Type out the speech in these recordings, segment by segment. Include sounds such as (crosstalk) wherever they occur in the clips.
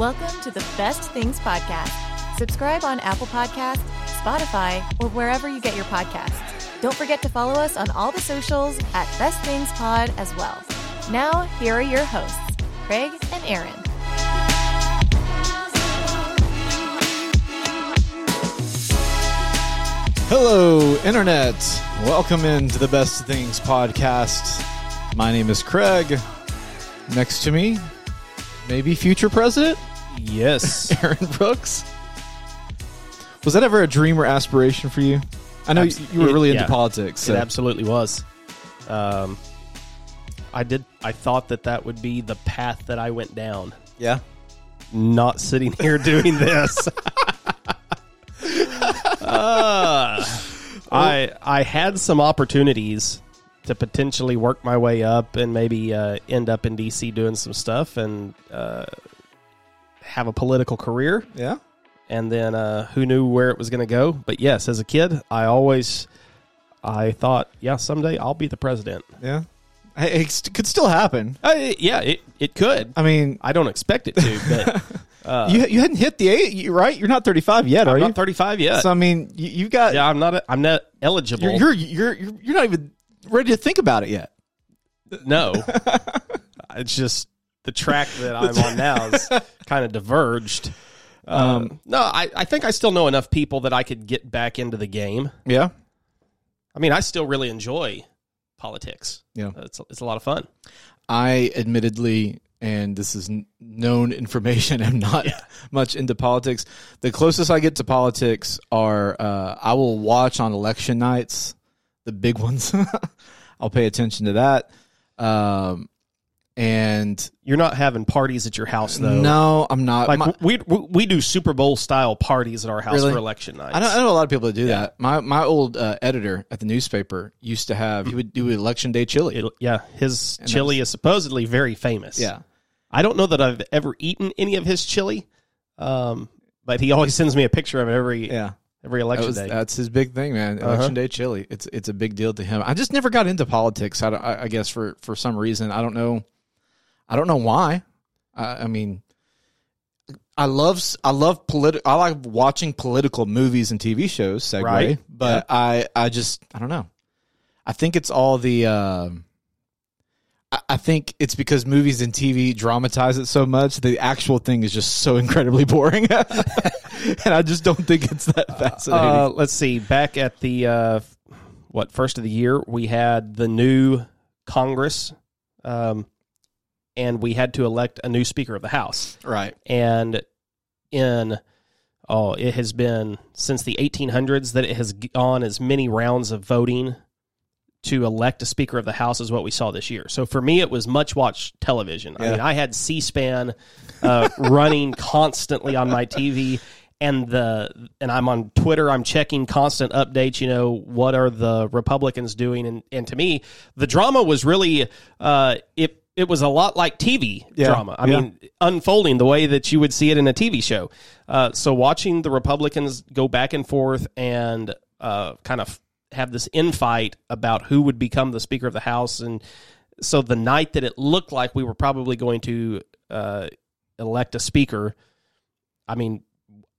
Welcome to the Best Things Podcast. Subscribe on Apple Podcasts, Spotify, or wherever you get your podcasts. Don't forget to follow us on all the socials at Best Things Pod as well. Now, here are your hosts, Craig and Aaron. Hello, Internet. Welcome into the Best Things podcast. My name is Craig. Next to me, maybe future president, Yes. (laughs) Aaron Brooks. Was that ever a dream or aspiration for you? I know Abs- you, were it- really into yeah. politics. It absolutely was. Um, I did. I thought that that would be the path that I went down. yeah. Not sitting here (laughs) doing this. Uh, (laughs) I I had some opportunities to potentially work my way up and maybe uh, end up in DC doing some stuff and uh, have a political career. Yeah. and then uh, who knew where it was going to go? But yes, as a kid, I always I thought, yeah, someday I'll be the president. Yeah. It could still happen. Uh, yeah, it, it could. I mean, I don't expect it to, (laughs) but you you hadn't hit the eight, right? You're not 35 yet, are I'm you? not 35 yet. So I mean, you, you got yeah, I'm not. I'm not eligible. you're you're you're you're not even ready to think about it yet. no, (laughs) it's just the track (laughs) that I'm on now is (laughs) kind of diverged. Um, no, I, I think I still know enough people that I could get back into the game. Yeah. I mean, I still really enjoy politics. Yeah. It's, it's a lot of fun. I admittedly, and this is known (laughs) information, I'm not much into politics. The closest I get to politics are uh, I will watch on election nights, the big ones. I'll pay attention to that. Um, and You're not having parties at your house though. no, I'm not. Like My- we, we we do Super Bowl style parties at our house Really? for election nights. I know, I know a lot of people that do that. My my old uh, editor at the newspaper used to have he would do election day chili. It- yeah, his chili is supposedly very famous. yeah, I don't know that I've ever eaten any of his chili, um, but he always sends me a picture of it every yeah. every That election was, day. that's his big thing, man. Uh-huh. Election day chili. It's it's a big deal to him. I just never got into politics. I, I, I guess for for some reason I don't know. I don't know why. I, I mean, I love I love politi- I like watching political movies and TV shows. Segue, Right. but I I just I don't know. I think it's all the. um I- I think it's because movies and TV dramatize it so much. The actual thing is just so (laughs) incredibly boring, (laughs) and I just don't think it's that fascinating. Uh, let's see. Back at the uh, what first of the year, we had the new Congress, um, and we had to elect a new Speaker of the House. right. and in oh it has been since the 1800s that it has gone as many rounds of voting to elect a speaker of the house as what we saw this year so for me it was much watched television i mean i had c-span uh, (laughs) running constantly on my tv and the and i'm on twitter i'm checking constant updates you know what are the republicans doing and and to me the drama was really uh it it was a lot like TV Yeah. drama. I Yeah. mean, unfolding the way that you would see it in a TV show. Uh, so watching the Republicans go back and forth and uh, kind of have this infight about who would become the Speaker of the House, and so the night that it looked like we were probably going to uh, elect a Speaker, I mean,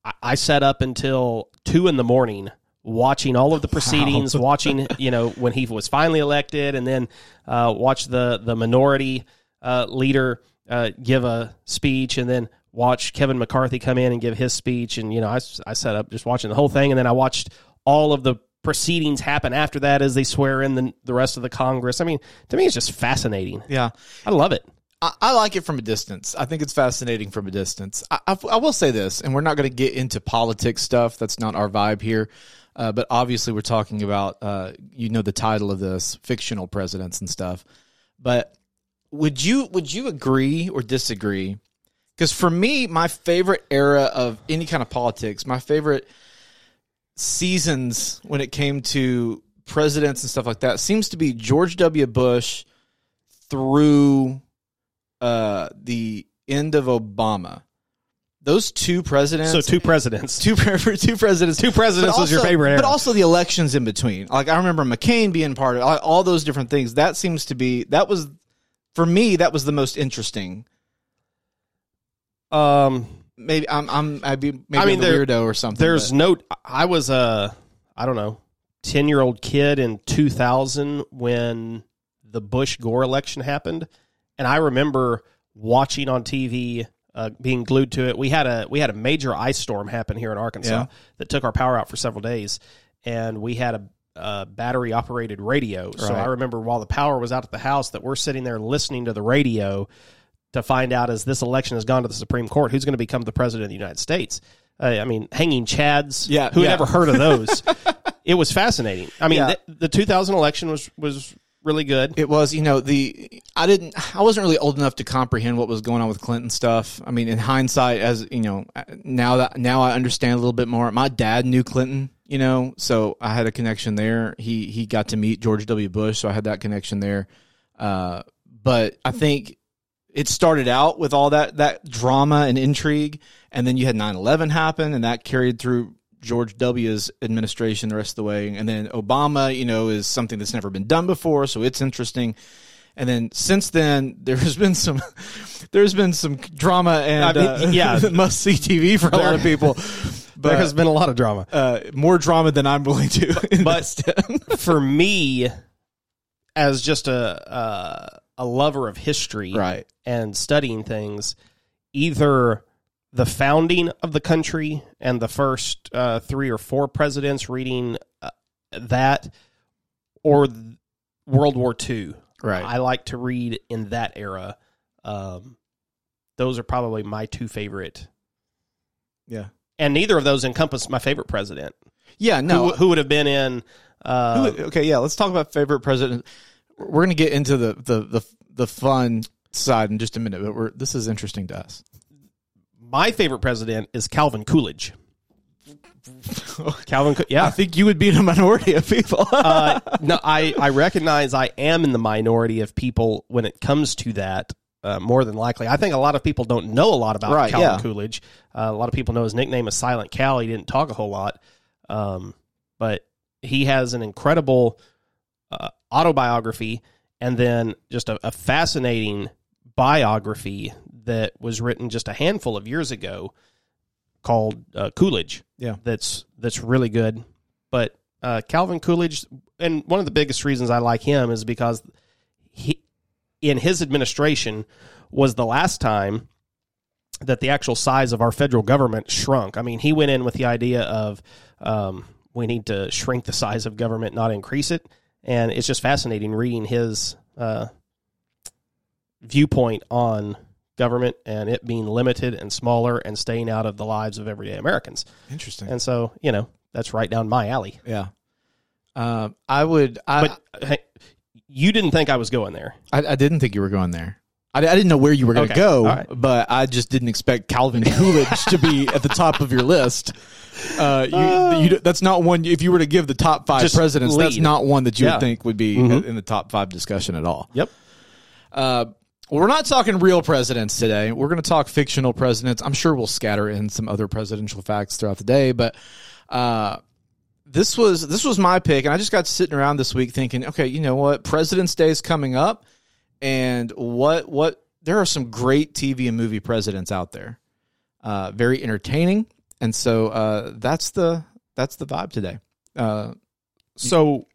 I, I sat up until two in the morning watching all of the (laughs) proceedings, watching you know when he was finally elected, and then uh, watch the the minority uh, leader uh, give a speech, and then watch Kevin McCarthy come in and give his speech, and you know I I sat up just watching the whole thing, and then I watched all of the proceedings happen after that as they swear in the the rest of the Congress. I mean, to me, it's just fascinating. Yeah. I love it. I, I like it from a distance. I think it's fascinating from a distance. I, I, I will say this, and we're not going to get into politics stuff. That's not our vibe here. Uh, but obviously, we're talking about, uh, you know, the title of this fictional presidents and stuff. But would you would you agree or disagree? Because for me, my favorite era of any kind of politics, my favorite seasons when it came to presidents and stuff like that, seems to be George W. Bush through uh, the end of Obama. Those two presidents. So two presidents. (laughs) two two presidents. Two presidents But was your also- favorite But also the elections in between. Like I remember McCain being part of all those different things. That seems to be that was for me that was the most interesting Um, Maybe I'm I'm I'd be maybe I mean, the there- weirdo or something. there's but- no. I was a, I don't know, ten year old kid in 2000 when the Bush Gore election happened, and I remember watching on TV, uh, being glued to it. We had a we had a major ice storm happen here in Arkansas Yeah. that took our power out for several days, and we had a. battery operated radio. So I remember while the power was out at the house that we're sitting there listening to the radio to find out as this election has gone to the Supreme Court who's going to become the president of the United States. Uh, I mean, hanging chads. Yeah, who yeah. had ever heard of those? (laughs) it was fascinating. I mean, Yeah. the, the 2000 election was was really good. It was, you know, the I didn't I wasn't really old enough to comprehend what was going on with Clinton stuff. I mean, in hindsight as, you know, now that now I understand a little bit more. My dad knew Clinton, you know, so I had a connection there. He he got to meet George W. Bush, so I had that connection there. Uh, but I think it started out with all that that drama and intrigue and then you had 9/11 happen and that carried through George W's administration the rest of the way and then Obama, you know, is something that's never been done before, so it's interesting. And then since then (laughs) there's been some (laughs) there's been some drama and I mean, uh, yeah. (laughs) must see TV for a lot of people. But there has been a lot of drama. uh, more drama than I'm willing to in. For me, as just a uh, a lover of history, right. and studying things, either the founding of the country and the first uh, three or four presidents reading uh, that, or th- World War II. Right. I like to read in that era. Um, those are probably my two favorite, yeah. and neither of those encompass my favorite president. Yeah, no. who, who would have been in? Uh, Who- okay, yeah, let's talk about favorite president. We're going to get into the, the the the fun side in just a minute, but we're this is interesting to us. My favorite president is Calvin Coolidge. Calvin, Coo- yeah, I think you would be in a minority of people. uh, no, I, I recognize I am in the minority of people when it comes to that. Uh, more than likely, I think a lot of people don't know a lot about Right, Calvin yeah. Coolidge. Uh, a lot of people know his nickname is Silent Cal. He didn't talk a whole lot, um, but he has an incredible uh, autobiography and then just a, a fascinating biography that was written just a handful of years ago called uh, Coolidge yeah. that's that's really good. But uh, Calvin Coolidge, and one of the biggest reasons I like him is because he, in his administration, was the last time that the actual size of our federal government shrunk. I mean, he went in with the idea of um, we need to shrink the size of government, not increase it. And it's just fascinating reading his uh, viewpoint on government and it being limited and smaller and staying out of the lives of everyday Americans. Interesting. And so, you know, that's right down my alley. yeah. Um, I would. I, But hey, you didn't think I was going there. I I didn't think you were going there. I, I didn't know where you were going to Okay, go, right. but I just didn't expect Calvin Coolidge to be at the top of your list. Uh, you, you, that's not one. If you were to give the top five presidents, that's not one that you Yeah. would think would be Mhm. in the top five discussion at all. Yep. Well, we're not talking real presidents today. We're going to talk fictional presidents. I'm sure we'll scatter in some other presidential facts throughout the day, but uh, this was this was my pick, and I just got sitting around this week thinking, okay, you know what, President's Day is coming up, and what what there are some great TV and movie presidents out there, uh, very entertaining, and so uh, that's the that's the vibe today. Uh, So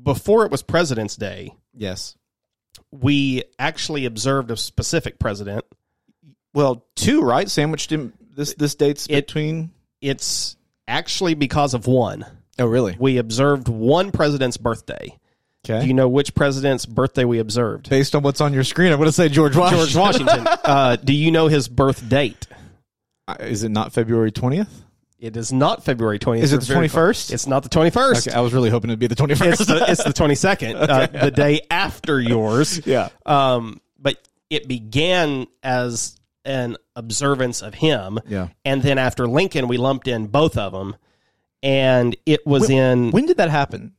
before it was President's Day, yes, we actually observed a specific president. well, two right sandwiched in this this dates It- between. It's actually because of one. Oh, really? We observed one president's birthday. Okay. Do you know which president's birthday we observed? Based on what's on your screen, I'm going to say George Washington. George Washington. (laughs) uh, do you know his birth date? Is it not February 20th? It is not February 20th. Is it the 21st? It's not the 21st. Okay, I was really hoping it'd be the 21st. It's the, it's the 22nd, (laughs) uh, the day after yours. (laughs) yeah. Um, but it began as an observance of him. Yeah. And then after Lincoln, we lumped in both of them. And it was in, When did that happen?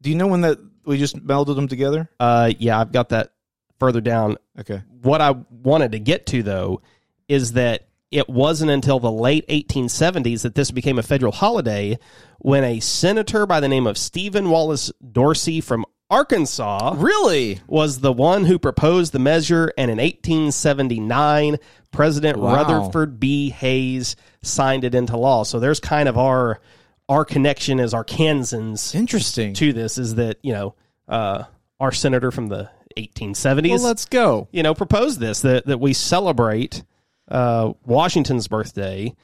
Do you know when that we just melded them together? uh, yeah, I've got that further down. Okay. What I wanted to get to, though, is that it wasn't until the late 1870s that this became a federal holiday when a senator by the name of Stephen Wallace Dorsey from Arkansas Really? was the one who proposed the measure, and in 1879, President Wow. Rutherford B. Hayes signed it into law. So there's kind of our our connection as Arkansans Interesting. to this is that you know uh, our senator from the 1870s, well, let's go. you know, proposed this that that we celebrate uh, Washington's birthday,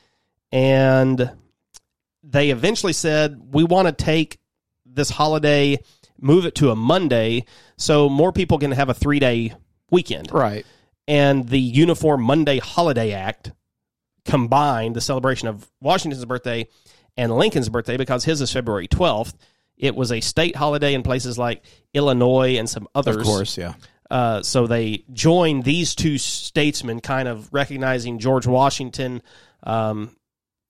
and they eventually said we want to take this holiday, move it to a Monday, so more people can have a three day weekend. Right. And the Uniform Monday Holiday Act combined the celebration of Washington's birthday and Lincoln's birthday because his is February 12th. It was a state holiday in places like Illinois and some others. Of course, yeah. Uh, so they joined these two statesmen, kind of recognizing George Washington um,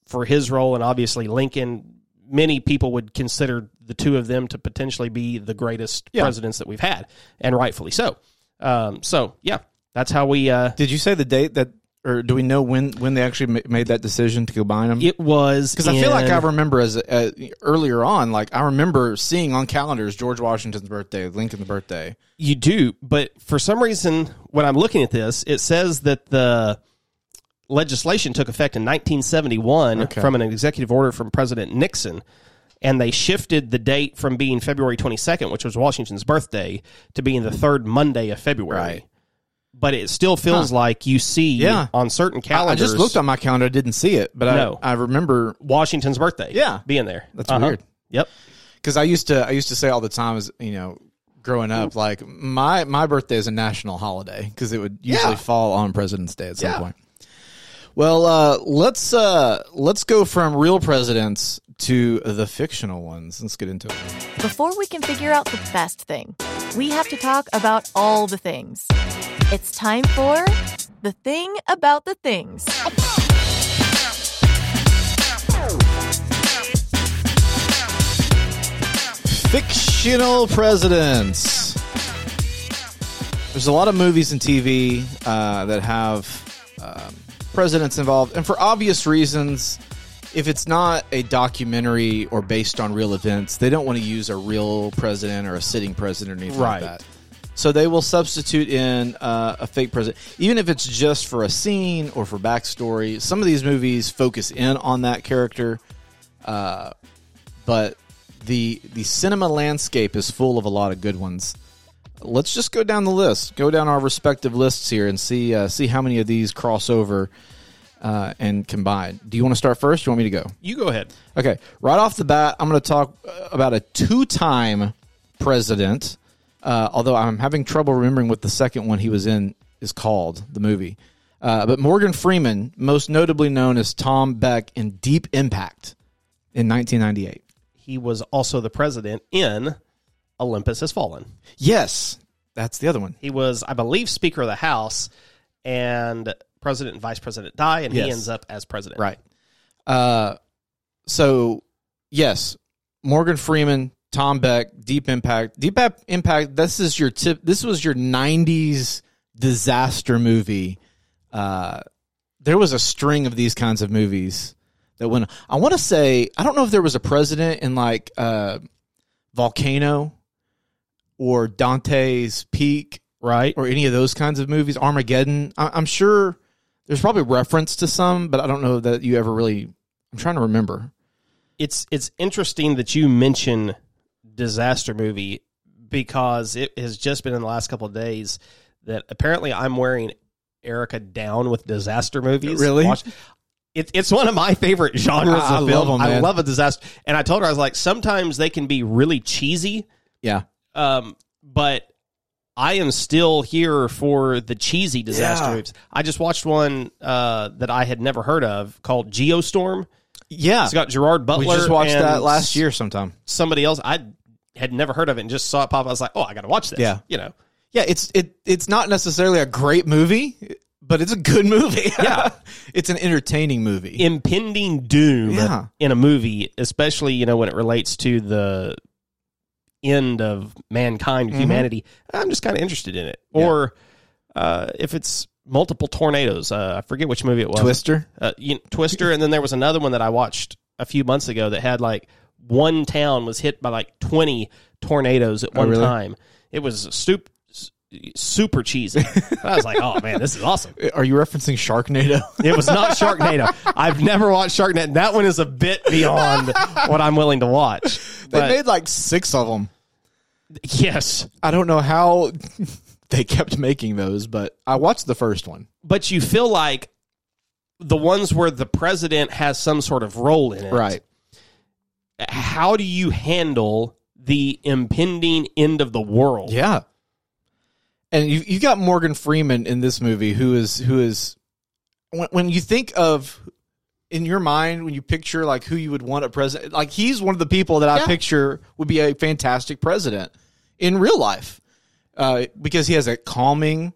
for his role, and obviously Lincoln. Many people would consider the two of them to potentially be the greatest Yeah. presidents that we've had, and rightfully so. Um, so, yeah, that's how we. Uh, Did you say the date that, or do we know when when they actually made that decision to combine them? it was Because I feel like I remember as uh, earlier on, like I remember seeing on calendars George Washington's birthday, Lincoln's birthday. You do, but for some reason, when I'm looking at this, it says that the legislation took effect in 1971 Okay. from an executive order from President Nixon, and they shifted the date from being February 22nd, which was Washington's birthday, to being the third Monday of February. Right. But it still feels like you see Yeah. on certain calendars. I just looked on my calendar, I didn't see it, but No. I I remember Washington's birthday. Yeah. being there. That's Uh-huh. weird. Yep. because I used to I used to say all the time as you know growing up like my my birthday is a national holiday because it would usually Yeah. fall on President's Day at some Yeah. point. Well, uh, let's uh, let's go from real presidents to the fictional ones. Let's get into it. Before we can figure out the best thing, we have to talk about all the things. It's time for the thing about the things. Fictional presidents. There's a lot of movies and TV uh, that have um, presidents involved, and for obvious reasons, if it's not a documentary or based on real events, they don't want to use a real president or a sitting president or anything Right. like that. So they will substitute in uh, a fake president, even if it's just for a scene or for backstory. Some of these movies focus in on that character, uh, but the the cinema landscape is full of a lot of good ones. Let's just go down the list, go down our respective lists here, and see uh, see how many of these cross over uh, and combine. Do you want to start first? Or you want me to go? You go ahead. Okay, right off the bat, I'm going to talk uh, about a two-time president. Uh, although I'm having trouble remembering what the second one he was in is called, the movie. Uh, but Morgan Freeman, most notably known as Tom Beck in Deep Impact in 1998. He was also the president in Olympus Has Fallen. Yes, that's the other one. He was, I believe, Speaker of the House, and President and Vice President die, and he ends up as president. Right. Uh, so yes, Morgan Freeman, Tom Beck, Deep Impact. Deep Impact. This is your tip. This was your '90s disaster movie. Uh, there was a string of these kinds of movies that went. I want to say I don't know if there was a president in like uh, Volcano or Dante's Peak Right. or any of those kinds of movies. Armageddon. I, I'm sure there's probably reference to some, but I don't know that you ever really. I'm trying to remember. It's it's interesting that you mention disaster movie because it has just been in the last couple of days that apparently I'm wearing Erica down with disaster movies. Really? It, it's one of my favorite (laughs) genres I- I of love film. 'em, I love a disaster, and I told her I was like, sometimes they can be really cheesy, Yeah. um, but I am still here for the cheesy disaster Yeah. movies. I just watched one uh, that I had never heard of called Geostorm. Yeah. It's got Gerard Butler. we just watched that last year sometime. Somebody else I had never heard of it and just saw it pop. up. I was like, oh, I got to watch this. Yeah. you know, Yeah, it's it it's not necessarily a great movie, but it's a good movie. (laughs) Yeah. it's an entertaining movie. impending doom Yeah. in a movie, especially you know when it relates to the end of mankind, Mm-hmm. humanity. I'm just kind of interested in it. Yeah. Or uh, if it's multiple tornadoes, uh, I forget which movie it was. Twister. uh, you Twister, and then there was another one that I watched a few months ago that had like one town was hit by like twenty tornadoes at one really? time. It was stup- super cheesy. I was like, oh man, this is awesome. (laughs) Are you referencing Sharknado? It was not Sharknado. I've never watched Sharknado. That one is a bit beyond what I'm willing to watch. they But made like six of them. Yes, I don't know how (laughs) they kept making those, but I watched the first one. but you feel like the ones where the president has some sort of role in it. Right. How do you handle the impending end of the world? Yeah. And you you got Morgan Freeman in this movie who is who is when, when you think of in your mind when you picture like who you would want a president like he's one of the people that I Yeah. picture would be a fantastic president in real life. Uh, because he has a calming,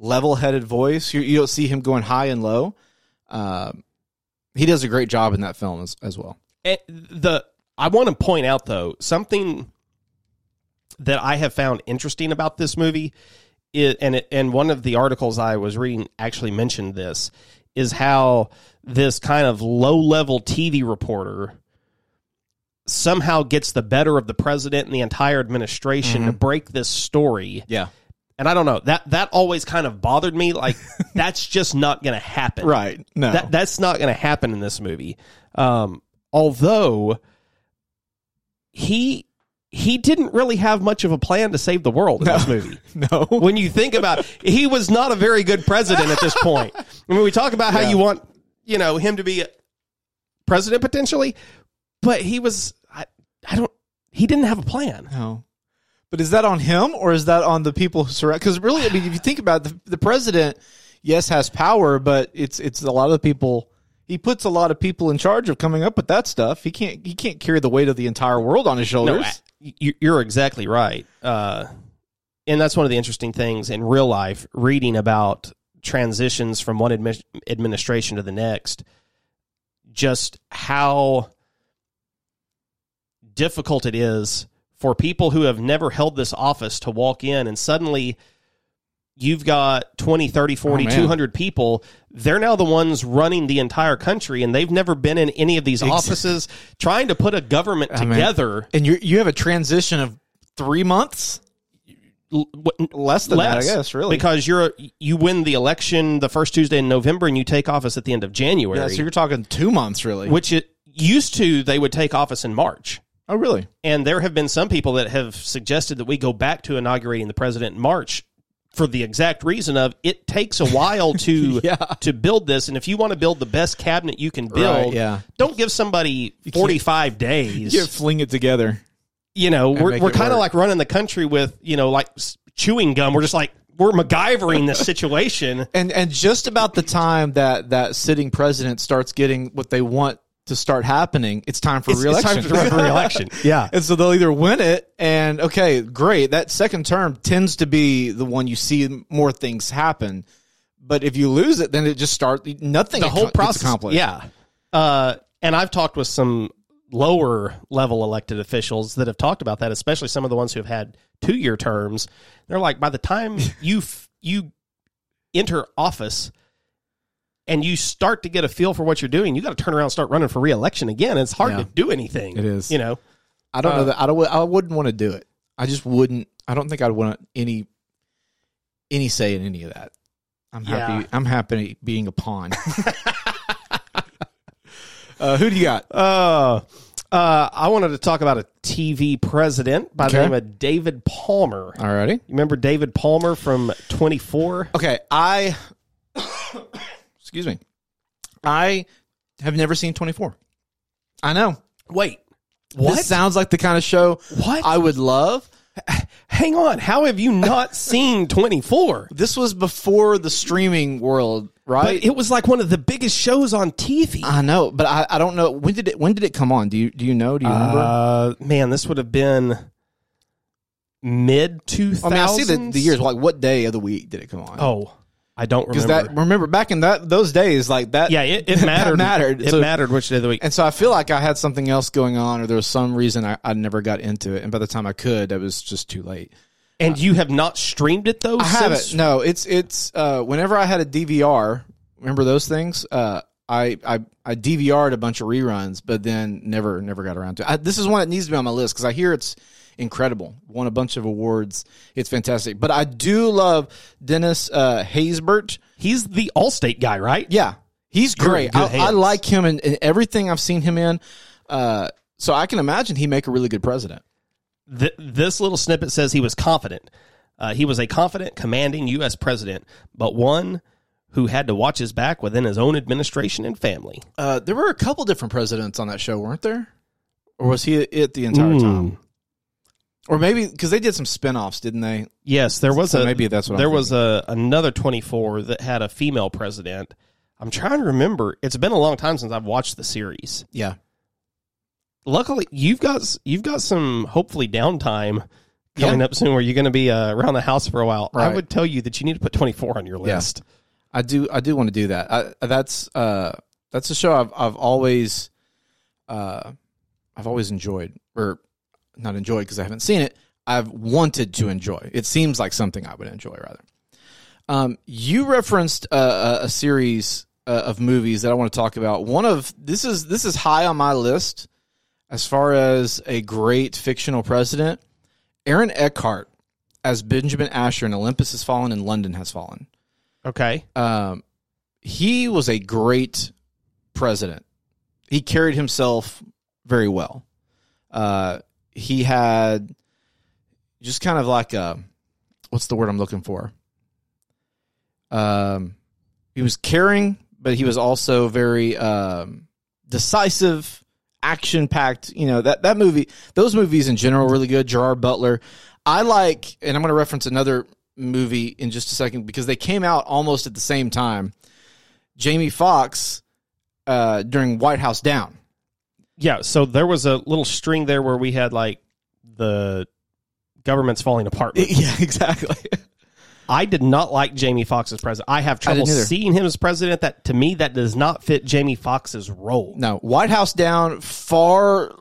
level-headed voice. You, you don't see him going high and low. Um, he does a great job in that film as, as well. The I want to point out though something that I have found interesting about this movie, is, and it, and one of the articles I was reading actually mentioned this, is how this kind of low level TV reporter somehow gets the better of the president and the entire administration to break this story. Yeah. And I don't know that that always kind of bothered me. Like (laughs) that's just not going to happen. Right. No. That that's not going to happen in this movie. Um, although he he didn't really have much of a plan to save the world in this movie. (laughs) no. When you think about, it, he was not a very good president at this point. (laughs) I mean, we talk about how Yeah. you want you know him to be president potentially, but he was I, I don't he didn't have a plan. No. But is that on him or is that on the people who surround? Because really, I mean, if you think about it, the, the president, yes, has power, but it's it's a lot of the people. He puts a lot of people in charge of coming up with that stuff. He can't he can't carry the weight of the entire world on his shoulders. You're exactly right. Uh, and that's one of the interesting things in real life, reading about transitions from one admi- administration to the next, just how difficult it is for people who have never held this office to walk in and suddenly you've got 20 30 40 Oh, 200 people they're now the ones running the entire country and they've never been in any of these offices trying to put a government oh, mean, together and you you have a transition of three months, less than less, that, I guess. Really, because you're you win the election the first Tuesday in November and you take office at the end of January, yeah, so you're talking two months, really. which it used to they would take office in March. oh, really? And there have been some people that have suggested that we go back to inaugurating the president in March for the exact reason of it takes a while to (laughs) Yeah. to build this and if you want to build the best cabinet you can build Right, yeah. don't give somebody 45 (laughs) days You fling it together. you know we're, we're kind of like running the country with you know like chewing gum we're just like we're MacGyvering this situation (laughs) and and just about the time that that sitting president starts getting what they want to start happening, it's time for It's- it's time for (laughs) for. Yeah. and so they'll either win it, and okay, great. That second term tends to be the one you see more things happen. But if you lose it, then it just starts nothing. the whole process accomplished. yeah uh, and i've talked with some lower level elected officials that have talked about that especially some of the ones who have had two year terms they're like by the time (laughs) you f- you enter office and you start to get a feel for what you're doing you got to turn around and start running for reelection again it's hard Yeah. to do anything It is. you know I don't Uh, know that I don't. I wouldn't want to do it. I just wouldn't. I don't think I'd want any any say in any of that. I'm happy. Yeah. I'm happy being a pawn. (laughs) uh, who do you got? uh, uh, I wanted to talk about a TV president by the name of David Palmer. You Alrighty. remember David Palmer from 24? Okay, I excuse me. I have never seen 24. I know. Wait, What? This sounds like the kind of show What? I would love. Hang on. How have you not (laughs) seen 24? This was before the streaming world, right? But it was like one of the biggest shows on TV. I know, but I, I don't know when did it when did it come on? Do you do you know? Do you remember? Uh, man, this would have been mid 2000s. I mean, I see the, the years. Like, what day of the week did it come on? Oh, I don't remember. that remember back in that those days, like that. yeah, it, it (laughs) mattered. mattered. It So- mattered which day of the week. And so I feel like I had something else going on, or there was some reason I, I never got into it. And by the time I could, it was just too late. And you have not streamed it though. I haven't. No, it's it's. Uh, whenever I had a DVR, remember those things? Uh, I I I DVR'd a bunch of reruns, but then never never got around to. it. I, this is one that needs to be on my list because I hear it's incredible. Won a bunch of awards. It's fantastic. But I do love Dennis uh, Haysbert. He's the Allstate guy, right? Yeah, he's You're great. I, I like him in, in everything I've seen him in. Uh, so I can imagine he make a really good president. Th- this little snippet says he was confident. Uh, he was a confident, commanding U.S. president, but one who had to watch his back within his own administration and family. Uh, there were a couple different presidents on that show, weren't there? Or was he it the entire Mm. time? Or maybe because they did some spin-offs, didn't they? Yes, there was So a maybe that's what I'm there was a another twenty four that had a female president. I'm trying to remember. It's been a long time since I've watched the series. Yeah. Luckily, you've got you've got some hopefully downtime coming Yeah. up soon where you're going to be uh, around the house for a while. I would tell you that you need to put 24 on your Yeah. list. I do. I do want to do that. I, that's uh, that's a show I've I've always, uh, I've always enjoyed, or not enjoyed because I haven't seen it. I've wanted to enjoy. It seems like something I would enjoy rather. Um, you referenced uh, a, a series uh, of movies that I want to talk about. One of this is this is high on my list as far as a great fictional president. Aaron Eckhart as Benjamin Asher in Olympus Has Fallen and London Has Fallen Okay. um, he was a great president. He carried himself very well. Uh, he had just kind of like a what's the word I'm looking for? Um, he was caring, but he was also very um, decisive, action packed. You know that that movie, those movies in general, really good. Gerard Butler. I like, and I'm going to reference another movie in just a second because they came out almost at the same time. Jamie Foxx uh, during White House Down. Yeah. So there was a little string there where we had like the government's falling apart. (laughs) Yeah, exactly. (laughs) I did not like Jamie Foxx as president. I have trouble didn't either. seeing him as president. That to me, that does not fit Jamie Foxx's role. no, White House Down far,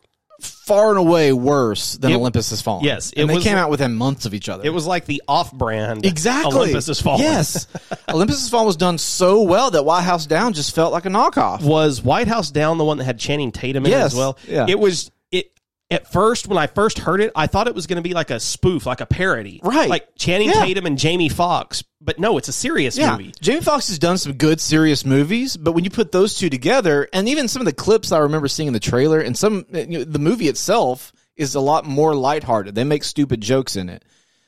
far and away worse than It- Olympus Has Fallen. yes, it and they was- came out within months of each other. It was like the off-brand exactly Olympus Has Fallen. Yes, (laughs) Olympus Has Fallen was done so well that White House Down just felt like a knockoff. was White House Down the one that had Channing Tatum in it Yes, as well? yeah. It was at first when I first heard it, I thought it was going to be like a spoof, like a parody, Right. Like Channing Yeah. Tatum and Jamie Foxx, but no, it's a serious Yeah, movie. Jamie Foxx has done some good, serious movies, but when you put those two together, and even some of the clips I remember seeing in the trailer, and some eh, you know, the movie itself is a lot more lighthearted. They make stupid jokes in it.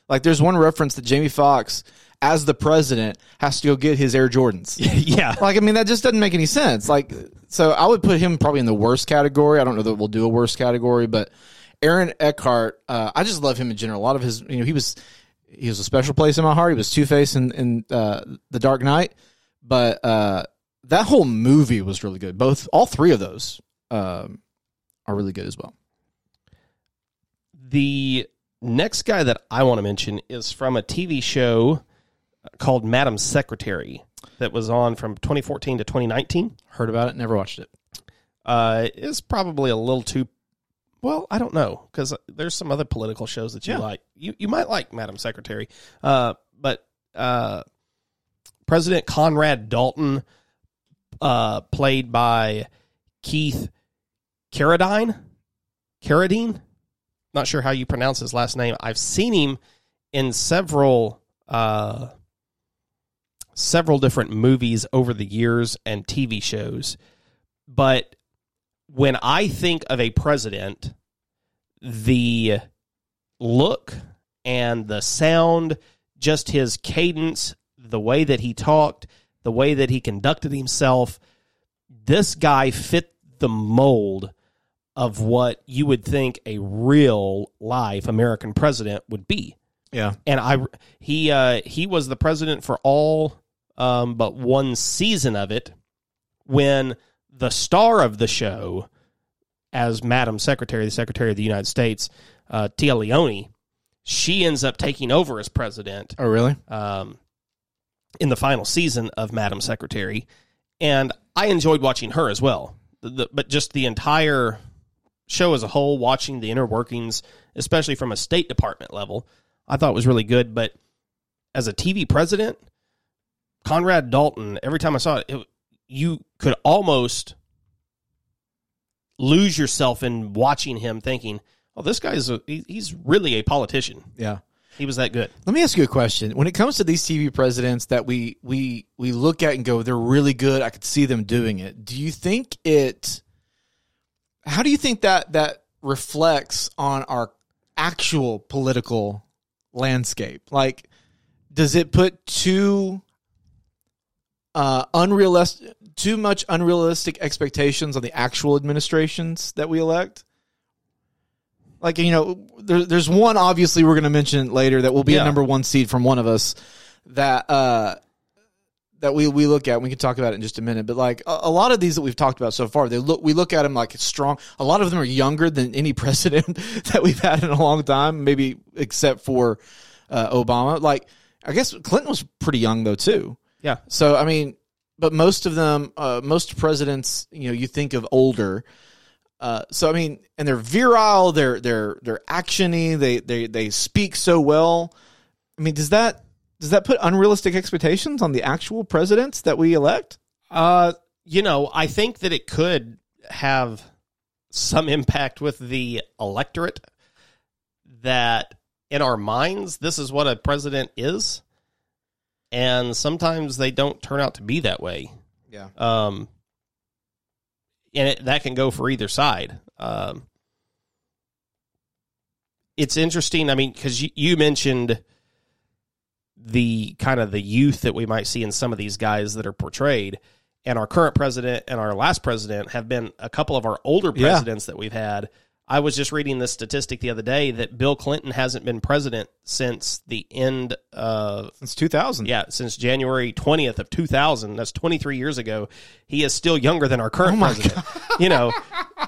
Like there's one reference that Jamie Foxx, as the president, has to go get his Air Jordans. (laughs) yeah, Like I mean, that just doesn't make any sense. Like so, I would put him probably in the worst category. I don't know that we'll do a worst category, but Aaron Eckhart, uh, I just love him in general. A lot of his, you know, he was he was a special place in my heart. He was Two Face in, in uh, the Dark Knight, but uh, that whole movie was really good. Both, all three of those um, are really good as well. The next guy that I want to mention is from a TV show called Madam Secretary that was on from 2014 to 2019. Heard about it, never watched it. Uh, is probably a little too. Well, I don't know because there's some other political shows that you Yeah. like. You you might like Madam Secretary, uh, but uh, President Conrad Dalton, uh, played by Keith Carradine, Carradine. Not sure how you pronounce his last name. I've seen him in several uh, several different movies over the years and TV shows, but when I think of a president, the look and the sound, just his cadence, the way that he talked, the way that he conducted himself, this guy fit the mold of what you would think a real life American president would be. Yeah, and I he uh, he was the president for all um, but one season of it. When the star of the show, as Madam Secretary, the Secretary of the United States, uh, Téa Leoni, she ends up taking over as president oh really? um, in the final season of Madam Secretary, and I enjoyed watching her as well. The, the, but just the entire show as a whole, watching the inner workings, especially from a State Department level, I thought was really good. But as a TV president, Conrad Dalton, every time I saw it, it you could almost lose yourself in watching him thinking, oh, this guy's a, he's really a politician. Yeah. He was that good. Let me ask you a question. When it comes to these TV presidents that we we we look at and go, they're really good. I could see them doing it. Do you think it? How do you think that that reflects on our actual political landscape? Like, does it put too uh, unrealistic, too much unrealistic expectations on the actual administrations that we elect? Like you know, there, there's one obviously we're going to mention later that will be Yeah. a number one seed from one of us that uh, that we we look at. We can talk about it in just a minute, but like a, a lot of these that we've talked about so far, they look we look at them like strong. A lot of them are younger than any (laughs) president that we've had in a long time, maybe except for uh, Obama. Like I guess Clinton was pretty young though too. Yeah. So I mean, but most of them, uh, most presidents, you know, you think of older. Uh, so I mean, and they're virile, they're they're they're actiony, they they they speak so well. I mean, does that does that put unrealistic expectations on the actual presidents that we elect? Uh, you know, I think that it could have some impact with the electorate that in our minds, this is what a president is. And sometimes they don't turn out to be that way. Yeah. Um, and it, that can go for either side. Um, it's interesting. I mean, because you, you mentioned the kind of the youth that we might see in some of these guys that are portrayed, and our current president and our last president have been a couple of our older Yeah. presidents that we've had. I was just reading this statistic the other day that Bill Clinton hasn't been president since the end of Since 2000. yeah, since January 20th of 2000. That's 23 years ago. He is still younger than our current Oh president. (laughs) You know,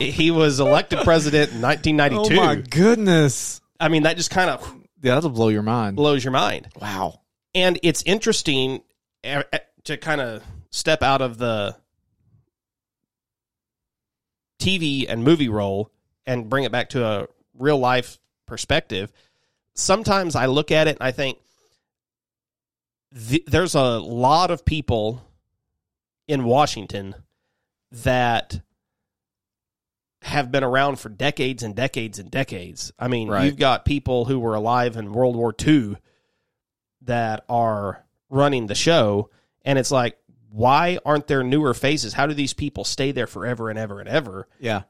he was elected president in Oh 1992. my goodness. I mean, that just kind of Yeah, that'll blow your mind. blows your mind. Wow. And it's interesting eh, eh, to kind of step out of the TV and movie role and bring it back to a real life perspective. Sometimes I look at it and I think th- there's a lot of people in Washington that have been around for decades and decades and decades. I mean, Right. you've got people who were alive in World War II that are running the show, and it's like, why aren't there newer faces? How do these people stay there forever and ever and ever? Yeah.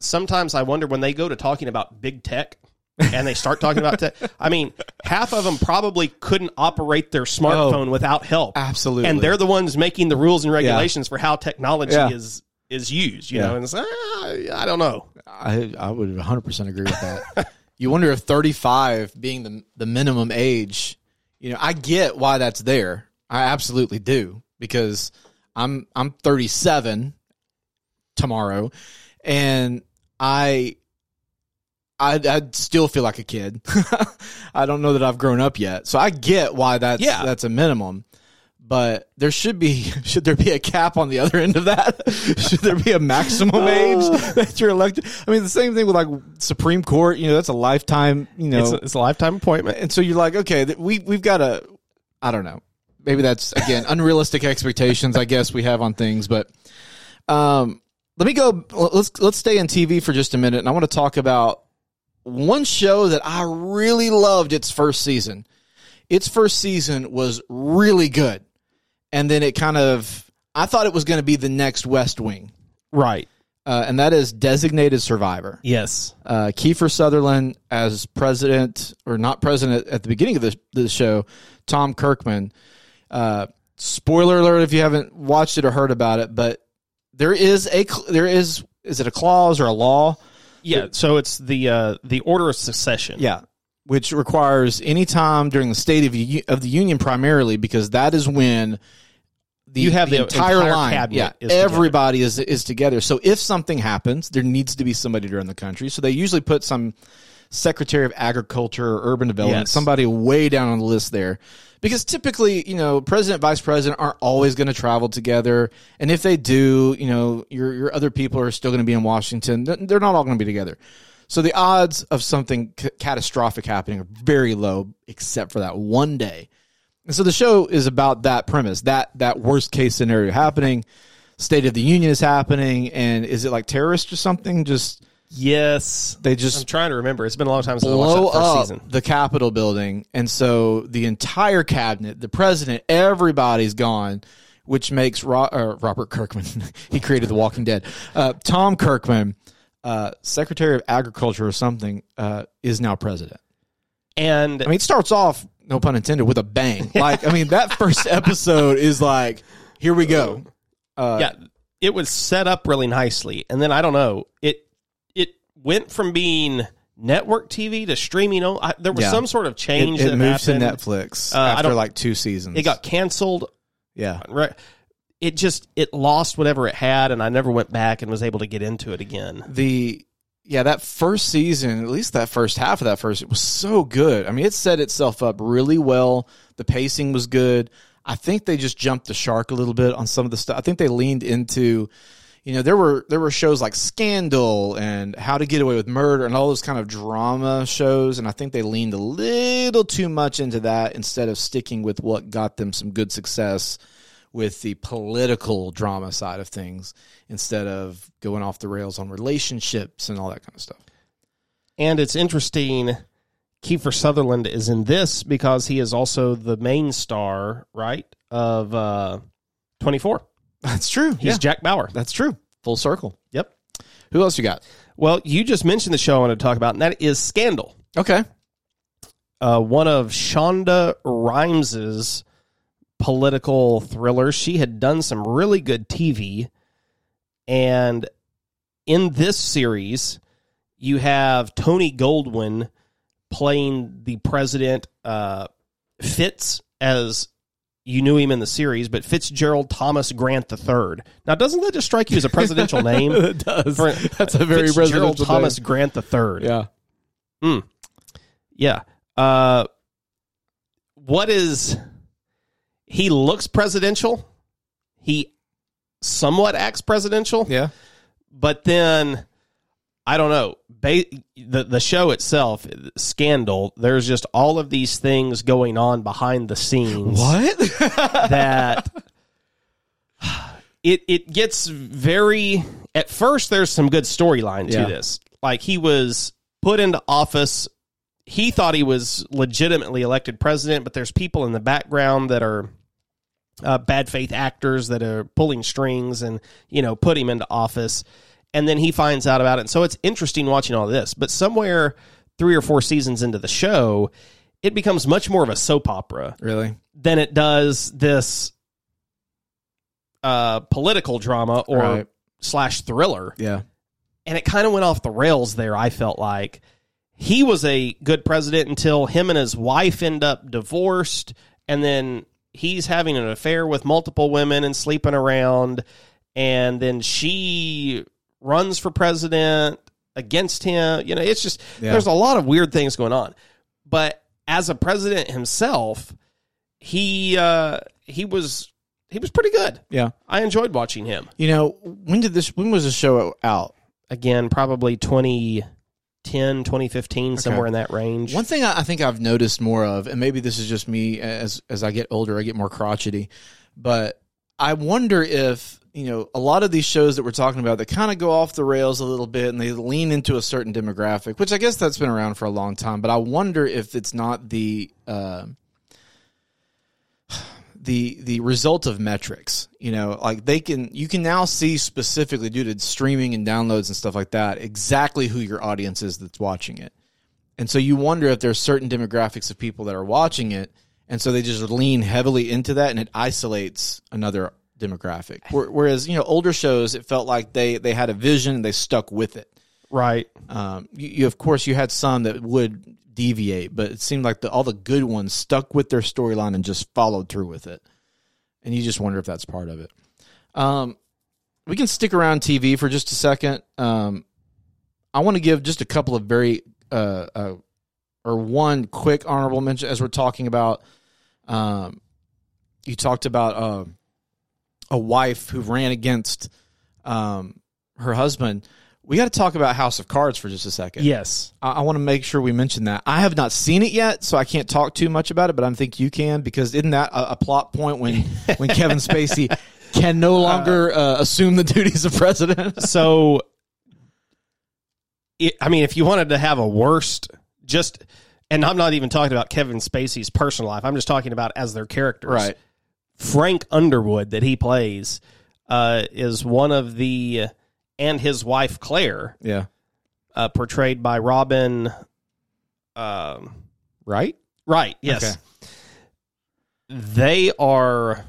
Sometimes I wonder when they go to talking about big tech and they start talking about tech. (laughs) I mean, half of them probably couldn't operate their smartphone without help, Absolutely. and they're the ones making the rules and regulations for how technology Yeah. is is used. You Yeah. know, and it's ah, I don't know. I I would 100% agree with that. (laughs) you wonder if 35 being the the minimum age, you know, I get why that's there. I absolutely do because I'm I'm 37 tomorrow and I I I still feel like a kid. (laughs) I don't know that I've grown up yet. So I get why that's Yeah. that's a minimum. But there should be (laughs) should there be a cap on the other (laughs) end of that? should there be a maximum age that you're elected? I mean, the same thing with like Supreme Court. You know, that's a lifetime. You know, It's a, it's a lifetime appointment. and so you're like, okay, we we've got a, I don't know, maybe that's again unrealistic expectations. I guess we have on things, but um, let me go. Let's let's stay in TV for just a minute, and I want to talk about one show that I really loved its first season. Its first season was really good, and then it kind of, I thought it was going to be the next West Wing, Right. uh, and that is Designated Survivor Yes. uh, Kiefer Sutherland as president, or not president at the beginning of the, the show, Tom Kirkman. Uh, spoiler alert if you haven't watched it or heard about it, but there is a there is is it a clause or a law? Yeah. So it's the uh, the order of succession. Yeah, which requires any time during the State of, U- of the Union primarily because that is when the, You have the entire, entire line, cabinet yeah, is together. everybody is is together. So if something happens, there needs to be somebody to run the country. So they usually put some Secretary of Agriculture or Urban Development, Yes. somebody way down on the list there. Because typically, you know, president, and vice president aren't always going to travel together, and if they do, you know, your your other people are still going to be in Washington. They're not all going to be together. So the odds of something c- catastrophic happening are very low, except for that one day. And so the show is about that premise, that that worst case scenario happening. State of the Union is happening, and is it like terrorists or something? Just Yes. They just. I'm just trying to remember. It's been a long time since I watched that first up season. the Capitol building, and so the entire cabinet, the president, everybody's gone, which makes Ro- uh, Robert Kirkman. (laughs) he created The Walking Dead. Uh, Tom Kirkman, uh, Secretary of Agriculture or something, uh, is now president. And I mean, it starts off, no pun intended, with a bang. (laughs) Like, I mean, that first episode is like, here we go. Uh, yeah, it was set up really nicely. And then I don't know, it it went from being network TV to streaming. I, there was Yeah. some sort of It, change it that moved to happened. Netflix Uh, I after don't- like two seasons. It got canceled. yeah. Right. It just it lost whatever it had, and I never went back and was able to get into it again. the yeah that first season at least that first half of that first it was so good i mean it set itself up really well the pacing was good i think they just jumped the shark a little bit on some of the stuff i think they leaned into you know there were there were shows like scandal and how to get away with murder and all those kind of drama shows and i think they leaned a little too much into that instead of sticking with what got them some good success with the political drama side of things instead of going off the rails on relationships and all that kind of stuff. And it's interesting. Kiefer Sutherland is in this because he is also the main star, right, of uh, 24. That's true. He's yeah, Jack Bauer. that's true. Full circle. Yep. Who else you got? Well, you just mentioned the show I want to talk about, and that is Scandal. Okay. uh, one of Shonda Rhimes's political thrillers. She had done some really good TV, and in this series, you have Tony Goldwyn playing the president. Uh, Fitz as you knew him in the series, but Fitzgerald Thomas Grant III. Now, doesn't that just strike you as a presidential (laughs) name? it does. For- That's a very Fitzgerald presidential Thomas name. Grant III. Yeah. Yeah. Uh, what is he looks presidential? He somewhat acts presidential, Yeah. but then I don't know. Ba- the the show itself, Scandal. There's just all of these things going on behind the scenes What? (laughs) that it it gets very at first there's some good storyline to Yeah. this. Like he was put into office he thought he was legitimately elected president, but there's people in the background that are uh, bad faith actors that are pulling strings and you know put him into office, and then he finds out about it. And so it's interesting watching all this. But somewhere three or four seasons into the show, it becomes much more of a soap opera really? than it does this uh, political drama or Right. slash thriller. Yeah. And it kind of went off the rails there. I felt like he was a good president until him and his wife end up divorced, and then he's having an affair with multiple women and sleeping around, and then she runs for president against him. You know, it's just Yeah. there's a lot of weird things going on. But as a president himself, he uh, he was he was pretty good. Yeah. I enjoyed watching him. You know, when did this when was the show out? Again, probably 2010, 2015, somewhere in that range. One thing I I think I've noticed more of, and maybe this is just me as as I get older, I get more crotchety, but I wonder if you know a lot of these shows that we're talking about that kind of go off the rails a little bit and they lean into a certain demographic, which I guess that's been around for a long time. But I wonder if it's not the uh, (sighs) the the result of metrics. You know, like they can you can now see specifically due to streaming and downloads and stuff like that exactly who your audience is that's watching it. And so you wonder if there's certain demographics of people that are watching it, and so they just lean heavily into that, and it isolates another demographic. Whereas you know older shows, it felt like they they had a vision and they stuck with it. right. Um, you, you of course you had some that would deviate, but it seemed like the, all the good ones stuck with their storyline and just followed through with it. And you just wonder if that's part of it. Um, we can stick around TV for just a second. Um, I want to give just a couple of very uh, uh, or one quick honorable mention as we're talking about. Um, you talked about uh, a wife who ran against um, her husband. We got to talk about House of Cards for just a second. Yes. I, I want to make sure we mention that. I have not seen it yet, so I can't talk too much about it. But I think you can because isn't that a, a plot point when when Kevin Spacey (laughs) can no longer uh, assume the duties of president? (laughs) So it, I mean, if you wanted to have a worst, just and I'm not even talking about Kevin Spacey's personal life. I'm just talking about as their characters. Right. Frank Underwood that he plays uh, is one of the and his wife Claire, Yeah. uh, portrayed by Robin. Um, Right. right. Yes. Okay. They are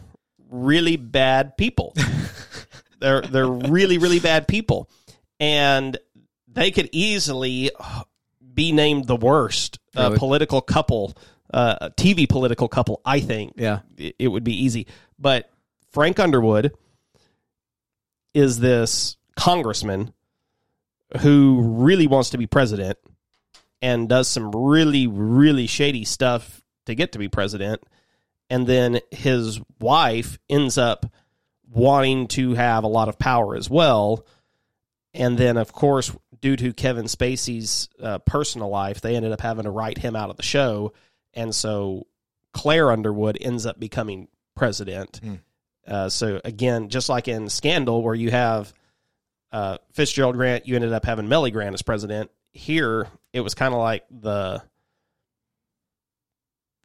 really bad people. (laughs) they're they're really really bad people, and they could easily be named the worst uh, Really? political couple, uh, TV political couple. I think Yeah. it it would be easy. But Frank Underwood is this congressman who really wants to be president and does some really, really shady stuff to get to be president. And then his wife ends up wanting to have a lot of power as well. And then, of course, due to Kevin Spacey's uh, personal life, they ended up having to write him out of the show. And so Claire Underwood ends up becoming president. Hmm. Uh, so again, just like in Scandal, where you have uh, Fitzgerald Grant, you ended up having Mellie Grant as president. Here, it was kind of like the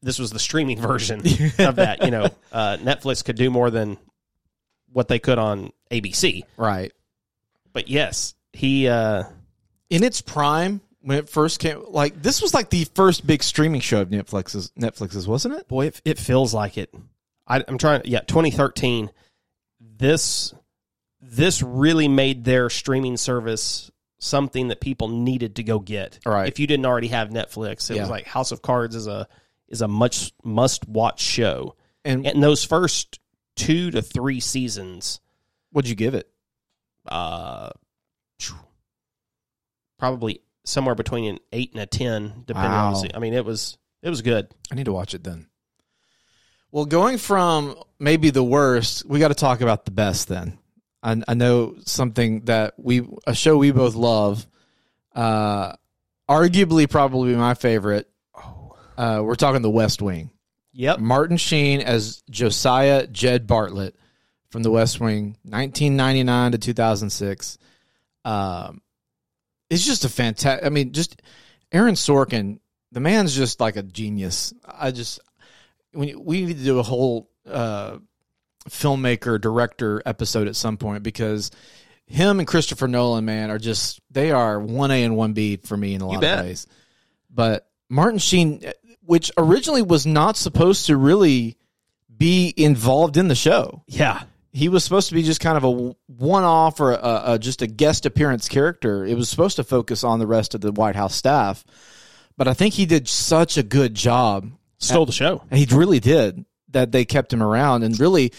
this was the streaming (laughs) version (laughs) of that. You know, uh, Netflix could do more than what they could on ABC. Right. But yes, he. Uh, In its prime, when it first came, like this was like the first big streaming show of Netflix's. Netflix's, wasn't it? boy, it, it feels like it. I, I'm trying. Yeah, 2013. This this really made their streaming service something that people needed to go get. Right. If you didn't already have Netflix, it Yeah. was like House of Cards is a is a much must watch show. And And those first two to three seasons, what'd you give it? uh, probably somewhere between an eight and a ten, depending on. The, I mean, it was it was good. I need to watch it then. Well, going from maybe the worst, we got to talk about the best then. I, I know something that we, a show we both love, uh, arguably probably my favorite. Uh, we're talking The West Wing. Yep. Martin Sheen as Josiah Jed Bartlet from The West Wing, 1999 to 2006. Um, it's just a fantastic. I mean, just Aaron Sorkin, the man's just like a genius. I just when we need to do a whole uh, filmmaker director episode at some point because him and Christopher Nolan, man, are just they are one A and one B for me in a lot of ways. But Martin Sheen, which originally was not supposed to really be involved in the show, Yeah. He was supposed to be just kind of a one-off or a, a, just a guest appearance character. It was supposed to focus on the rest of the White House staff, but I think he did such a good job. Stole the show. He really did that. They kept him around, and really,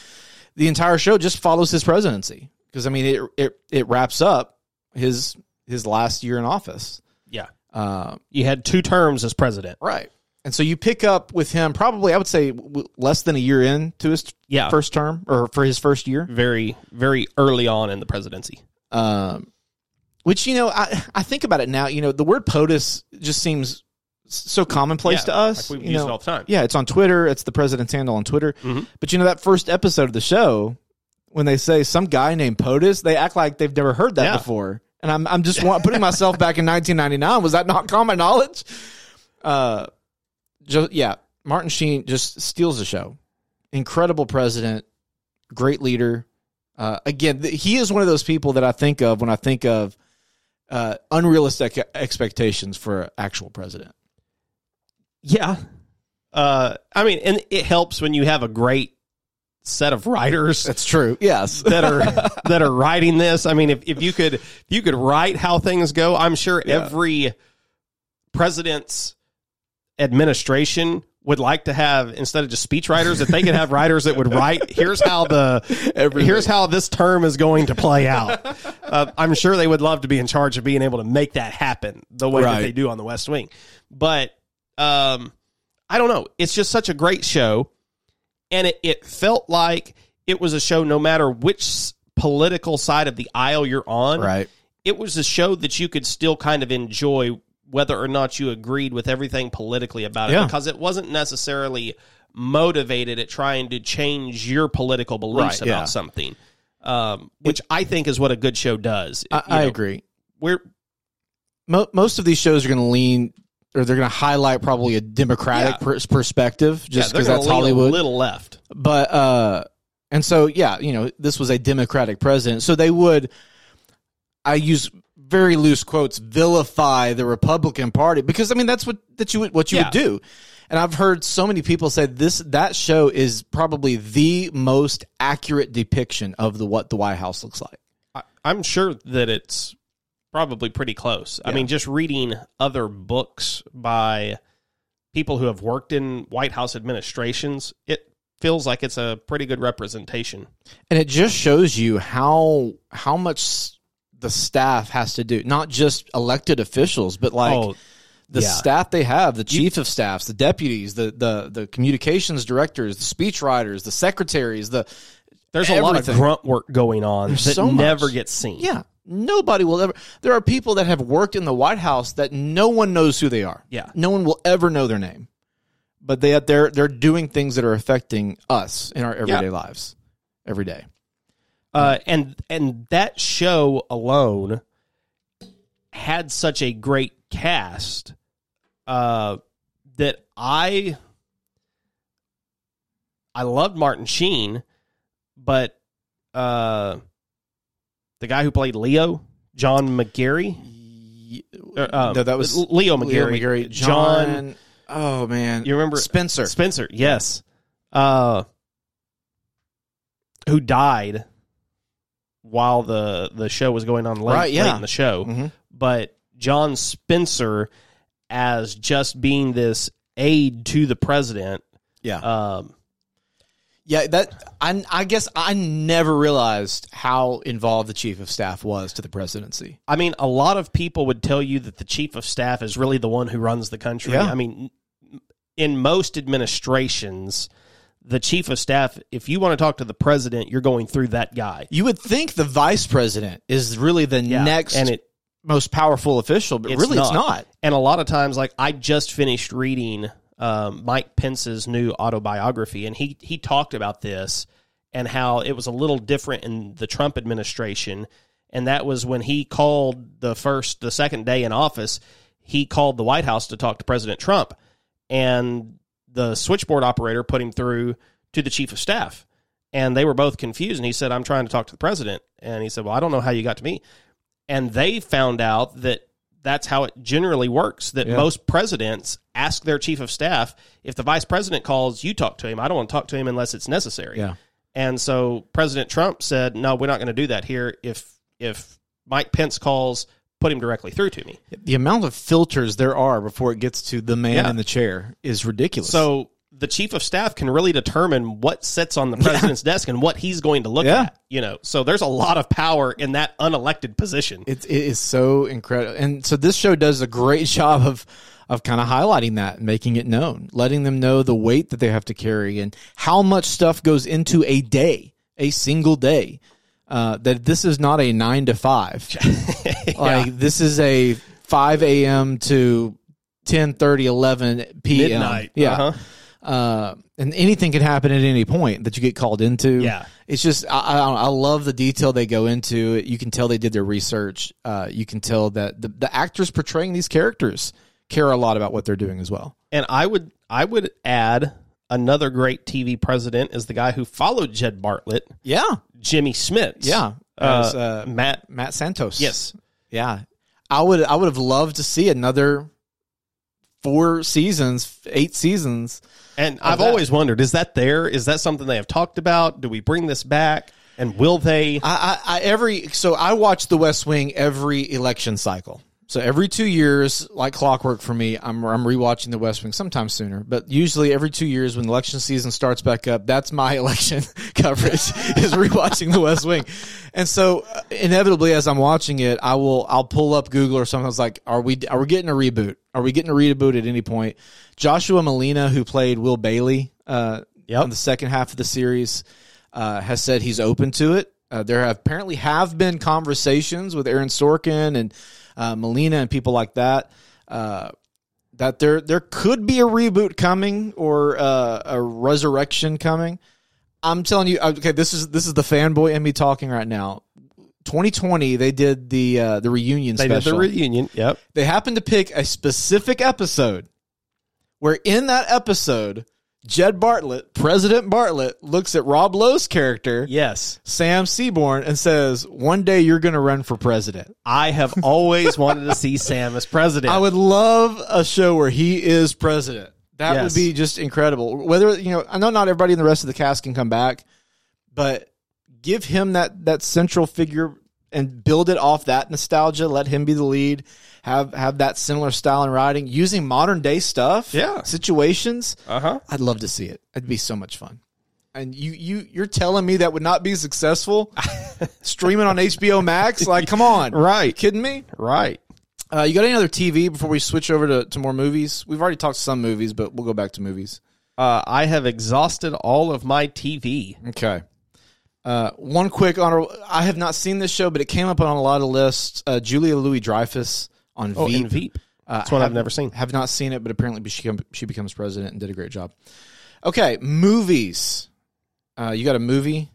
the entire show just follows his presidency because I mean, it it it wraps up his his last year in office. Yeah. Uh, You had two terms as president. right. And so you pick up with him probably, I would say, less than a year into his Yeah. first term or for his first year. Very, very early on in the presidency. um, which you know I I think about it now. You know, the word POTUS just seems so commonplace Yeah, to us. like we've you used know. it all the time. Yeah, it's on Twitter. It's the president's handle on Twitter. Mhm. But you know that first episode of the show when they say some guy named POTUS, they act like they've never heard that Yeah. before. And I'm I'm just putting myself back in 1999. Was that not common knowledge? Uh, just yeah, Martin Sheen just steals the show. Incredible president, great leader. Uh, again, th- he is one of those people that I think of when I think of uh, unrealistic expectations for an actual president. Yeah. Uh, I mean, and it helps when you have a great set of writers That's true. Yes. (laughs) that are (laughs) that are writing this. I mean, if, if you could if you could write how things go, I'm sure Yeah. every president's administration would like to have instead of just speechwriters, if they could have writers that would write. Here's how the Everything. here's how this term is going to play out. Uh, I'm sure they would love to be in charge of being able to make that happen the way that they do on the West Wing. But um, I don't know. It's just such a great show, and it, it felt like it was a show. No matter which political side of the aisle you're on, right. it was a show that you could still kind of enjoy whether or not you agreed with everything politically about it Yeah. because it wasn't necessarily motivated at trying to change your political beliefs Right, about yeah. something um, which i think is what a good show does I, I agree. we're mo- most of these shows are going to lean or they're going to highlight probably a democratic Yeah. pers- perspective just because gonna that's Hollywood. A little left. but uh and so yeah you know this was a democratic president so they would i use very loose quotes vilify the republican party because i mean that's what that you would what you Yeah. would do and i've heard so many people say this that show is probably the most accurate depiction of the what the white house looks like I, I'm sure that it's probably pretty close. I mean, just reading other books by people who have worked in White House administrations, it feels like it's a pretty good representation. and it just shows you how how much the staff has to do not just elected officials but like oh, the Yeah. staff they have, the chief of staffs, the deputies, the the the communications directors, the speech writers, the secretaries, the there's a lot of grunt work going on There's that so never gets seen. yeah. Nobody will ever. There are people that have worked in the White House that no one knows who they are. Yeah. no one will ever know their name, but they they're they're doing things that are affecting us in our everyday lives every day. Uh, and and that show alone had such a great cast uh, that I I loved Martin Sheen, but uh, the guy who played Leo, John McGarry, uh, uh, no, that was Leo McGarry. McGarry. John, John. Oh man, you remember Spencer? Spencer, yes. Uh, who died while the the show was going on late, Right, yeah. late in the show. Mhm. But John Spencer as just being this aide to the president. Yeah, Um, Yeah, that I I guess I never realized how involved the chief of staff was to the presidency. I mean, a lot of people would tell you that the chief of staff is really the one who runs the country. Yeah. I mean, in most administrations, the chief of staff, if you want to talk to the president, you're going through that guy. You would think the vice president is really the Yeah, next and it most powerful official, but It's really it's not. not. And a lot of times, like I just finished reading um, Mike Pence's new autobiography, and he he talked about this and how it was a little different in the Trump administration, and that was when he called the first, the second day in office, he called the White House to talk to President Trump, and the switchboard operator put him through to the chief of staff. And they were both confused. And he said, I'm trying to talk to the president. And he said, Well, I don't know how you got to me. And they found out that that's how it generally works that Yeah. most presidents ask their chief of staff if the vice president calls you talk to him i don't want to talk to him unless it's necessary Yeah. and so president trump said no we're not going to do that here if if mike pence calls put him directly through to me The amount of filters there are before it gets to the man Yeah. in the chair is ridiculous. so the chief of staff can really determine what sits on the president's desk and what he's going to look Yeah. at you know so there's a lot of power in that unelected position It's it is so incredible, and so this show does a great (laughs) job of of kind of highlighting that, and making it known, letting them know the weight that they have to carry, and how much stuff goes into a day, a single day. Uh, that this is not a nine to five, (laughs) like this is a five a.m. to 10, 30, 11 p.m. midnight Yeah, Uh-huh. uh, and anything can happen at any point that you get called into. Yeah. it's just I, I, I love the detail they go into. You can tell they did their research. Uh, you can tell that the, the actors portraying these characters care a lot about what they're doing as well. And I would I would add another great TV president is the guy who followed Jed Bartlet, Yeah, Jimmy Smits. yeah. Uh, uh, Matt. Matt Santos. Yes. yeah. I would I would have loved to see another four seasons, eight seasons. And I've that. always wondered, is that there? Is that something they have talked about? Do we bring this back? And will they? I, I, I every so I watch The West Wing every election cycle. So every two years, like clockwork for me, I'm I'm rewatching The West Wing. Sometimes sooner, but usually every two years when election season starts back up, that's my (laughs) election coverage is rewatching The West Wing. And so uh, inevitably, as I'm watching it, I will I'll pull up Google or something. I was like, are we are we getting a reboot? Are we getting a reboot at any point? Joshua Malina, who played Will Bailey, uh, Yep. on the second half of the series, uh, has said he's open to it. Uh, there have apparently have been conversations with Aaron Sorkin and uh, Malina and people like that. Uh, that there there could be a reboot coming or uh, a resurrection coming. I'm telling you, okay, this is this is the fanboy in me talking right now. 2020 they did the uh, the reunion They special. did the reunion. Yep. they happened to pick a specific episode where in that episode Jed Bartlet, President Bartlet, looks at Rob Lowe's character, Yes. Sam Seaborn, and says, "One day you're going to run for president." I have always wanted to see Sam as president. I would love a show where he is president. That Yes. would be just incredible. Whether you know, I know not everybody in the rest of the cast can come back, but give him that that central figure and build it off that nostalgia. Let him be the lead. Have have that similar style in writing using modern day stuff. Yeah. situations. uh huh. I'd love to see it. It'd be so much fun. And you you you're telling me that would not be successful (laughs) streaming on HBO Max? Like, come on, Right. kidding me? Right. Uh, you got any other TV before we switch over to, to more movies? We've already talked some movies, but we'll go back to movies. Uh, I have exhausted all of my TV. Okay. Uh, one quick honor. I have not seen this show, but it came up on a lot of lists. Uh, Julia Louis Dreyfus on Oh, Veep. Veep. Uh, That's one I've never seen. Have not seen it, but apparently she she becomes president and did a great job. Okay, movies. Uh, you got a movie?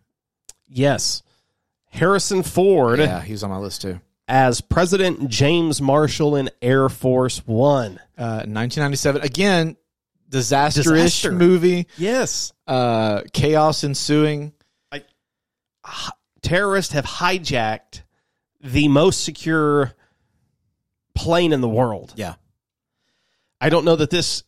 Yes. Harrison Ford Yeah, he's on my list too. as President James Marshall in Air Force One. Uh, 1997. Again, disaster-ish Disaster. movie. Yes. Uh, chaos ensuing. Terrorists have hijacked the most secure plane in the world. Yeah. I don't know that this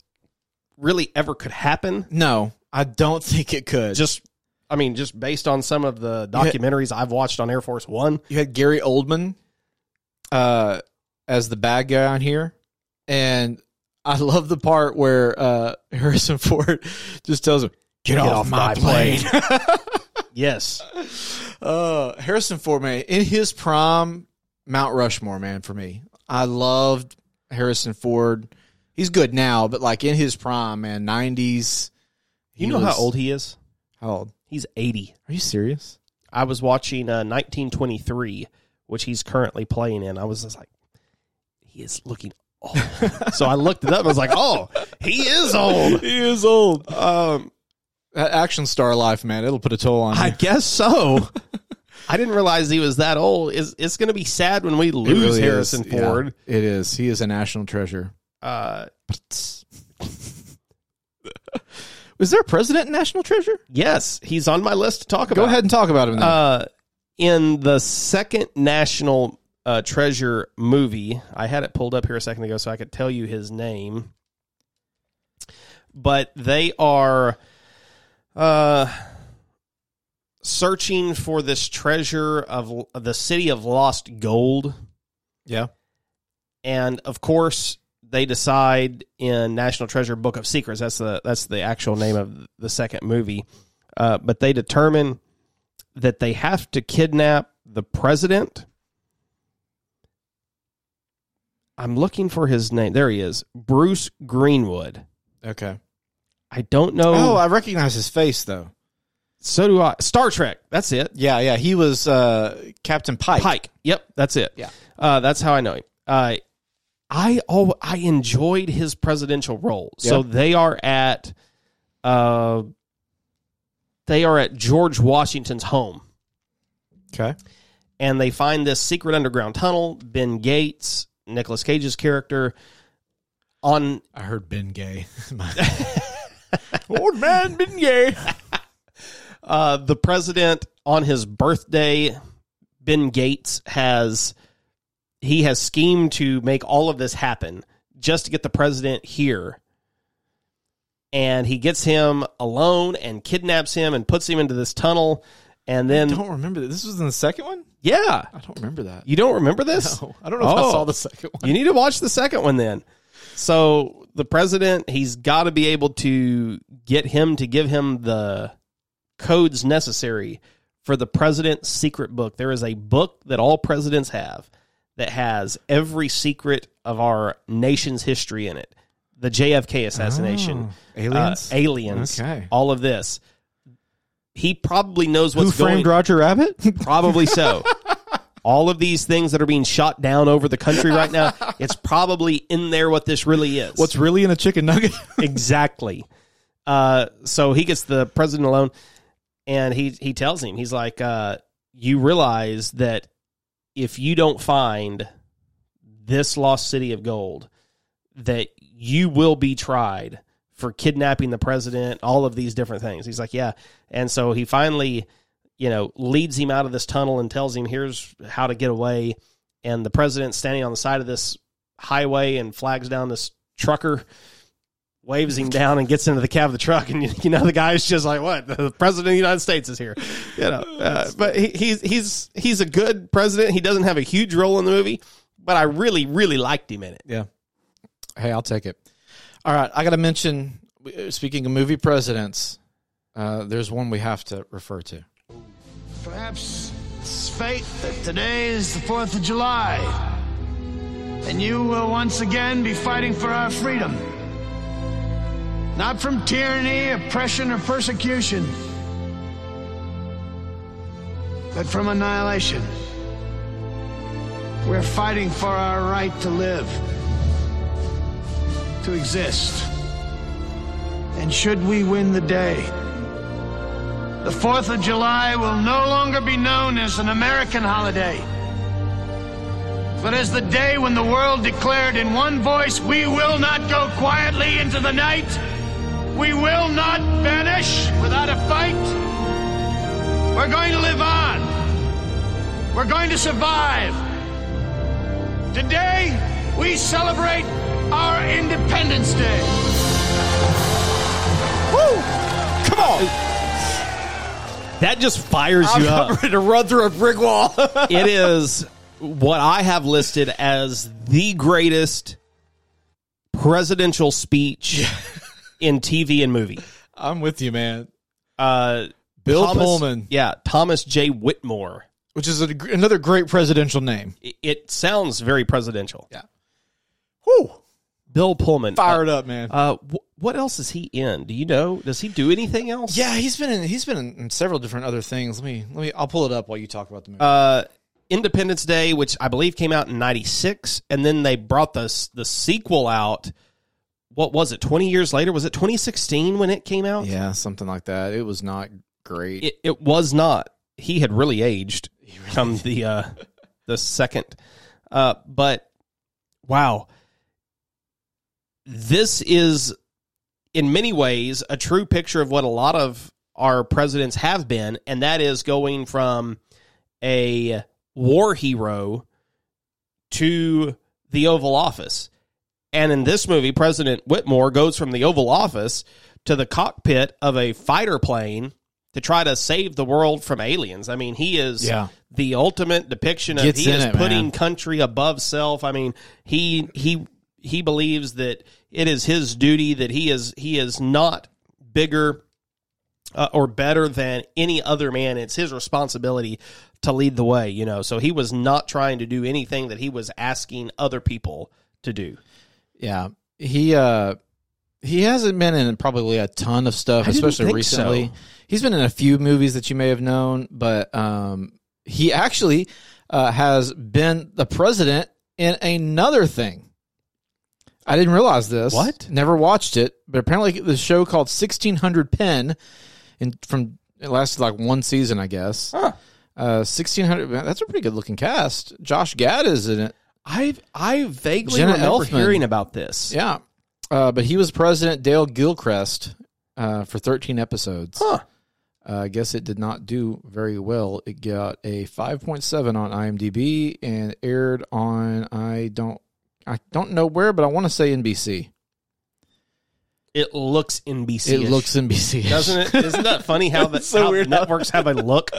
really ever could happen. No, I don't think it could. Just, I mean, just based on some of the documentaries I've watched on Air Force One. you had Gary Oldman uh, as the bad guy on here, and I love the part where uh, Harrison (laughs) Ford just tells him, "Get, off, my plane." (laughs) Yes. uh, Harrison Ford, man, in his prime, Mount Rushmore, man, for me. I loved Harrison Ford. He's good now, but like in his prime, man, nineties. You know how old he is? How old? He's 80. Are you serious? I was watching uh, 1923, which he's currently playing in. I was just like, he is looking old. (laughs) so I looked it up. I was like, oh, he is old. He is old. Um, That action star life, man, it'll put a toll on you. I guess so. (laughs) I didn't realize he was that old. It's, it's going to be sad when we lose really Harrison is. Yeah, Ford. it is. He is a national treasure. Uh, (laughs) Is there a president in national treasure? yes, he's on my list to talk about. Go ahead and talk about him. Then. Uh, in the second national uh, treasure movie, I had it pulled up here a second ago so I could tell you his name. But they are uh, searching for this treasure of the city of lost gold. yeah. and of course they decide in National Treasure Book of Secrets that's the that's the actual name of the second movie uh, but they determine that they have to kidnap the president I'm looking for his name there he is Bruce Greenwood Okay. I don't know Oh, I recognize his face though. So do I Star Trek that's it Yeah, yeah. He was uh, Captain Pike. Pike. Yep, that's it. Yeah. uh, that's how I know him. Uh, I al- I enjoyed his presidential role. So Yep. they are at, uh, they are at George Washington's home, Okay. and they find this secret underground tunnel. Ben Gates, Nicolas Cage's character, on I heard Ben Gay. (laughs) (laughs) Old man Ben Gay. Uh, the president on his birthday. Ben Gates has he has schemed to make all of this happen just to get the president here. And he gets him alone and kidnaps him and puts him into this tunnel. And then I don't remember that. This was in the second one. yeah, I don't remember that. you don't remember this? No, I don't know if I Oh. saw the second one. You need to watch the second one then. So the president, he's got to be able to get him to give him the codes necessary for the president's secret book. There is a book that all presidents have that has every secret of our nation's history in it. The JFK assassination, Oh, aliens? uh, aliens, Okay. all of this. He probably knows Who what's going. framed Roger Rabbit? (laughs) Probably so. All of these things that are being shot down over the country right now, (laughs) it's probably in there what this really is. What's really in a chicken nugget? (laughs) exactly? Uh, so he gets the president alone, and he he tells him he's like, uh, "You realize that if you don't find this lost city of gold, that you will be tried for kidnapping the president, all of these different things. He's like, yeah. And so he finally, you know, leads him out of this tunnel and tells him, here's how to get away. And the president's standing on the side of this highway and flags down this trucker, waves him down and gets into the cab of the truck. And, you know, the guy's just like, what? The president of the United States is here. You know, uh, but he, he's, he's, he's a good president. He doesn't have a huge role in the movie, but I really, really liked him in it. Yeah. Hey, I'll take it. All right, I got to mention. Speaking of movie presidents, uh, there's one we have to refer to. Perhaps it's fate that today is the 4th of July. And you will once again be fighting for our freedom. Not from tyranny, oppression, or persecution, but from annihilation. We're fighting for our right to live, to exist. And should we win the day, the 4th of July will no longer be known as an American holiday, but as the day when the world declared in one voice, we will not go quietly into the night. We will not vanish without a fight. We're going to live on. We're going to survive. Today, we celebrate our Independence Day. Woo! Come on! That just fires you I'm up. ready to run through a brick wall. (laughs) it is what I have listed as the greatest presidential speech in TV and movie. I'm with you, man. Uh, Bill Thomas- Pullman, Yeah, Thomas J. Whitmore. which is a, another great presidential name. It, it sounds very presidential. Yeah. Whoo! Bill Pullman. Fired up, man. Uh, wh- what else is he in? Do you know? Does he do anything else? yeah, he's been in, he's been in, in several different other things. Let me let me. I'll pull it up while you talk about the movie. Uh, Independence Day, which I believe came out in '96, and then they brought the the sequel out. What was it? Twenty years later? Was it 2016 when it came out? yeah, something like that. It was not great. It, it was not. He had really aged (laughs) come the uh, the second. Uh, but wow, this is in many ways a true picture of what a lot of our presidents have been, and that is going from a war hero to the Oval Office. And in this movie, President Whitmore goes from the Oval Office to the cockpit of a fighter plane to try to save the world from aliens. I mean, he is Yeah. the ultimate depiction of Gets he is it, putting man. country above self. I mean, he he he believes that it is his duty that he is he is not bigger uh, or better than any other man. It's his responsibility to lead the way, you know. So he was not trying to do anything that he was asking other people to do. Yeah, he uh he hasn't been in probably a ton of stuff, I especially recently. so. He's been in a few movies that you may have known, but um he actually uh, has been the president in another thing. I didn't realize this. What? Never watched it, but apparently the show called Sixteen Hundred Penn, and from it lasted like one season, I guess. Huh. Uh, Sixteen Hundred. That's a pretty good looking cast. Josh Gad is in it. I I vaguely Jenna remember Elfman. hearing about this. Yeah. Uh, but he was President Dale Gilchrist uh, for 13 episodes. Huh. Uh, I guess it did not do very well. It got a 5.7 on IMDb and aired on I don't I don't know where, but I want to say NBC. It looks NBC. It looks NBC, doesn't it? Isn't that funny how (laughs) that so how weird networks have a look,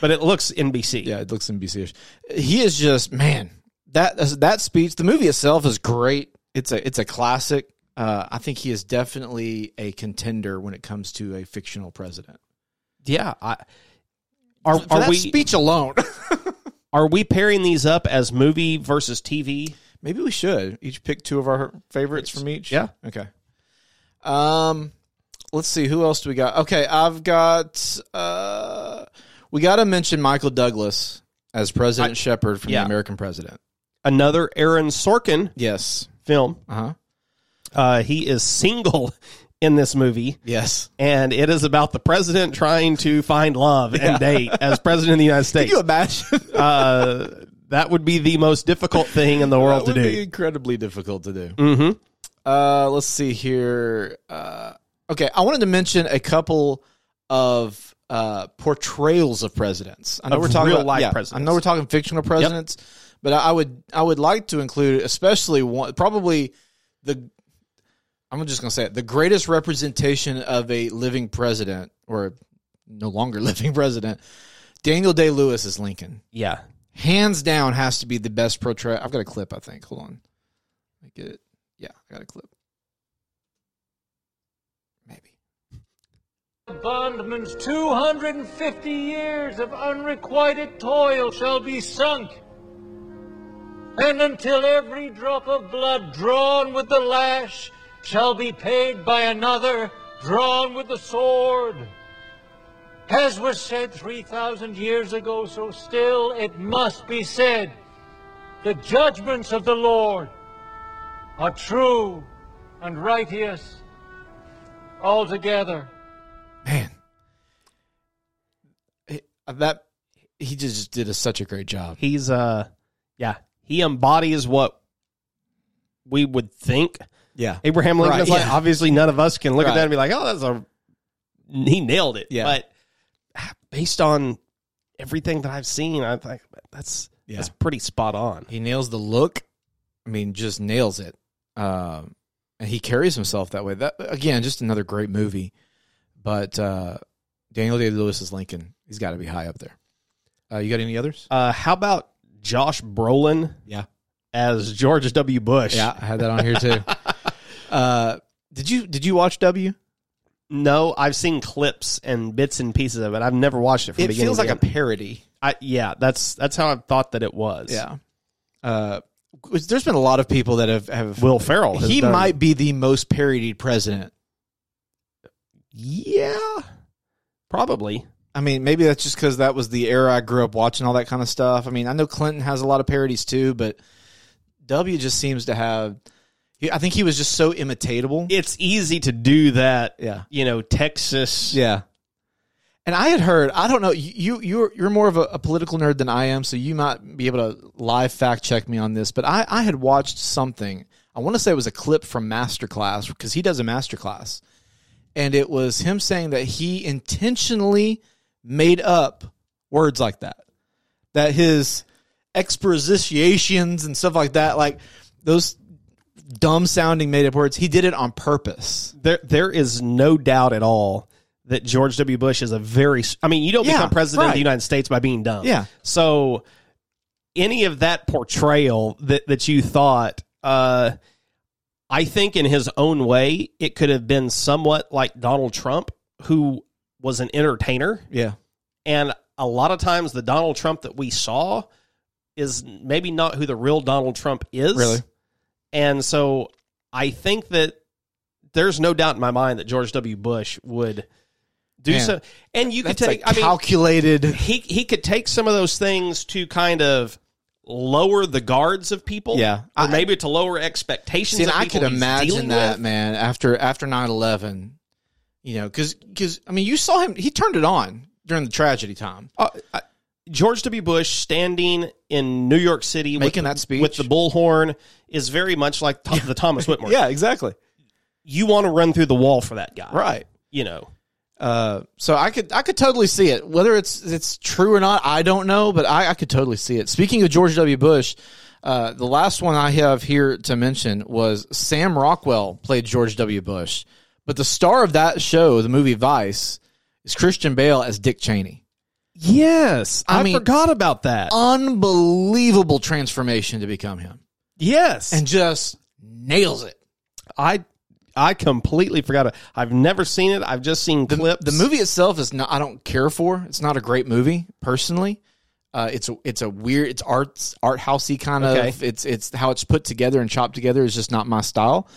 but it looks NBC. Yeah, it looks NBC. He is just man. That that speech, the movie itself is great. It's a it's a classic. Uh, I think he is definitely a contender when it comes to a fictional president. yeah. I, are are that we speech alone? (laughs) are we pairing these up as movie versus TV? Maybe we should each pick two of our favorites from each. Yeah. Okay. Um, let's see who else do we got. Okay, I've got. Uh, we got to mention Michael Douglas as President Shepherd from yeah. the American President. Another Aaron Sorkin Yes. film. Uh huh. Uh, he is single (laughs) in this movie, Yes. and it is about the president trying to find love and date as president of the United (laughs) Can States. you imagine? uh, that would be the most difficult thing in the world to would be do. incredibly difficult to do. Mm-hmm. Uh, let's see here. Uh, okay, I wanted to mention a couple of uh, portrayals of presidents. I know Of we're talking real about, life yeah, presidents. I know we're talking fictional presidents, but I, I would I would like to include, especially one, probably the. I'm just going to say it: the greatest representation of a living president, or no longer (laughs) living president, Daniel Day Lewis is Lincoln Yeah. hands down has to be the best portrayal. I've got a clip, I think. Hold on. Let me get it. Yeah, I got a clip. Maybe. bondman's 250 years of unrequited toil shall be sunk. And until every drop of blood drawn with the lash shall be paid by another drawn with the sword. As was said 3,000 years ago, so still it must be said. The judgments of the Lord are true and righteous altogether. Man. That he just did a, such a great job. He's uh yeah, he embodies what we would think Yeah. Abraham Lincoln Right, is like. yeah. Obviously none of us can look at that and be like, "Oh, that's a he nailed it." Yeah. But based on everything that I've seen, I think that's Yeah. that's pretty spot on. He nails the look. I mean, just nails it. Um, and he carries himself that way. That again, just another great movie. But uh, Daniel Day Lewis is Lincoln. He's got to be high up there. Uh, you got any others? Uh how about Josh Brolin Yeah. as George W. Bush? Yeah, I had that on here too. (laughs) uh, did you did you watch W? No, I've seen clips and bits and pieces of it. I've never watched it from It beginning It feels like a parody. I, yeah, that's that's how I thought that it was. Yeah. Uh, there's been a lot of people that have have. Will Ferrell. he done- might be the most parodied president. Yeah, probably. I mean, maybe that's just because that was the era I grew up watching all that kind of stuff. I mean, I know Clinton has a lot of parodies too, but W just seems to have. I think he was just so imitatable. It's easy to do that. Yeah. You know, Texas. Yeah. And I had heard, I don't know, you you're you're more of a, a political nerd than I am, so you might be able to live fact check me on this. But I, I had watched something. I want to say it was a clip from Masterclass because he does a masterclass, and it was him saying that he intentionally made up words like that, that his expositions and stuff like that, like those dumb sounding made up words, he did it on purpose. There, there is no doubt at all that George W. Bush is a very. I mean, you don't Yeah, become president of the United States by being dumb. Yeah. So, any of that portrayal that that you thought, uh, I think in his own way, it could have been somewhat like Donald Trump, who was an entertainer, Yeah. and a lot of times the Donald Trump that we saw is maybe not who the real Donald Trump is. Really? And so I think that there's no doubt in my mind that George W. Bush would do Man, so. And you could take, like I mean, calculated. he he could take some of those things to kind of lower the guards of people. Yeah. Or I- maybe to lower expectations. See, I could imagine that, with. man. After after nine eleven, you know, because because I mean, you saw him. He turned it on during the tragedy time. Uh, I- George W. Bush standing in New York City Making with, that speech. with the bullhorn is very much like Th- the Thomas Whitmore. (laughs) Yeah, exactly. you want to run through the wall for that guy, Right. You know, Uh, so I could I could totally see it. Whether it's it's true or not, I don't know, but I, I could totally see it. Speaking of George W. Bush, uh, the last one I have here to mention was Sam Rockwell played George W. Bush, but the star of that show, the movie Vice, is Christian Bale as Dick Cheney. yes, I I, mean- forgot about that. Unbelievable transformation to become him, yes, and just nails it. I I completely forgot it. I've never seen it. I've just seen clips. The movie itself is not. I don't care for. It's not a great movie personally. Uh, it's a it's a weird. It's arts art housey kind of. It's it's how it's put together and chopped together is just not my style.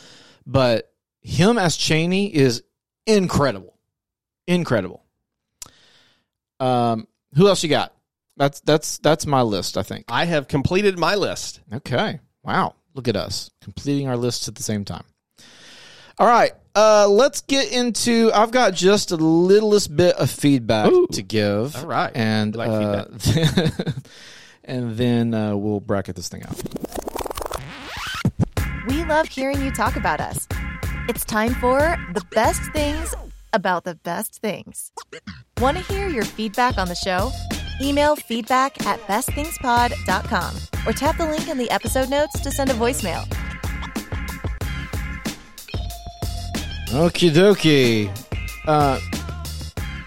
But him as Cheney is incredible, incredible. Um, who else you got? That's that's that's my list. I think. I have completed my list. Okay. Wow. Look at us completing our lists at the same time. All right. Uh, let's get into. I've got just a littlest bit of feedback Ooh. to give. All right. And like uh, (laughs) and then uh, we'll bracket this thing out. We love hearing you talk about us. It's time for the best things about the best things. Want to hear your feedback on the show? Email feedback at bestthingspod.com or tap the link in the episode notes to send a voicemail. Okie dokie. Uh,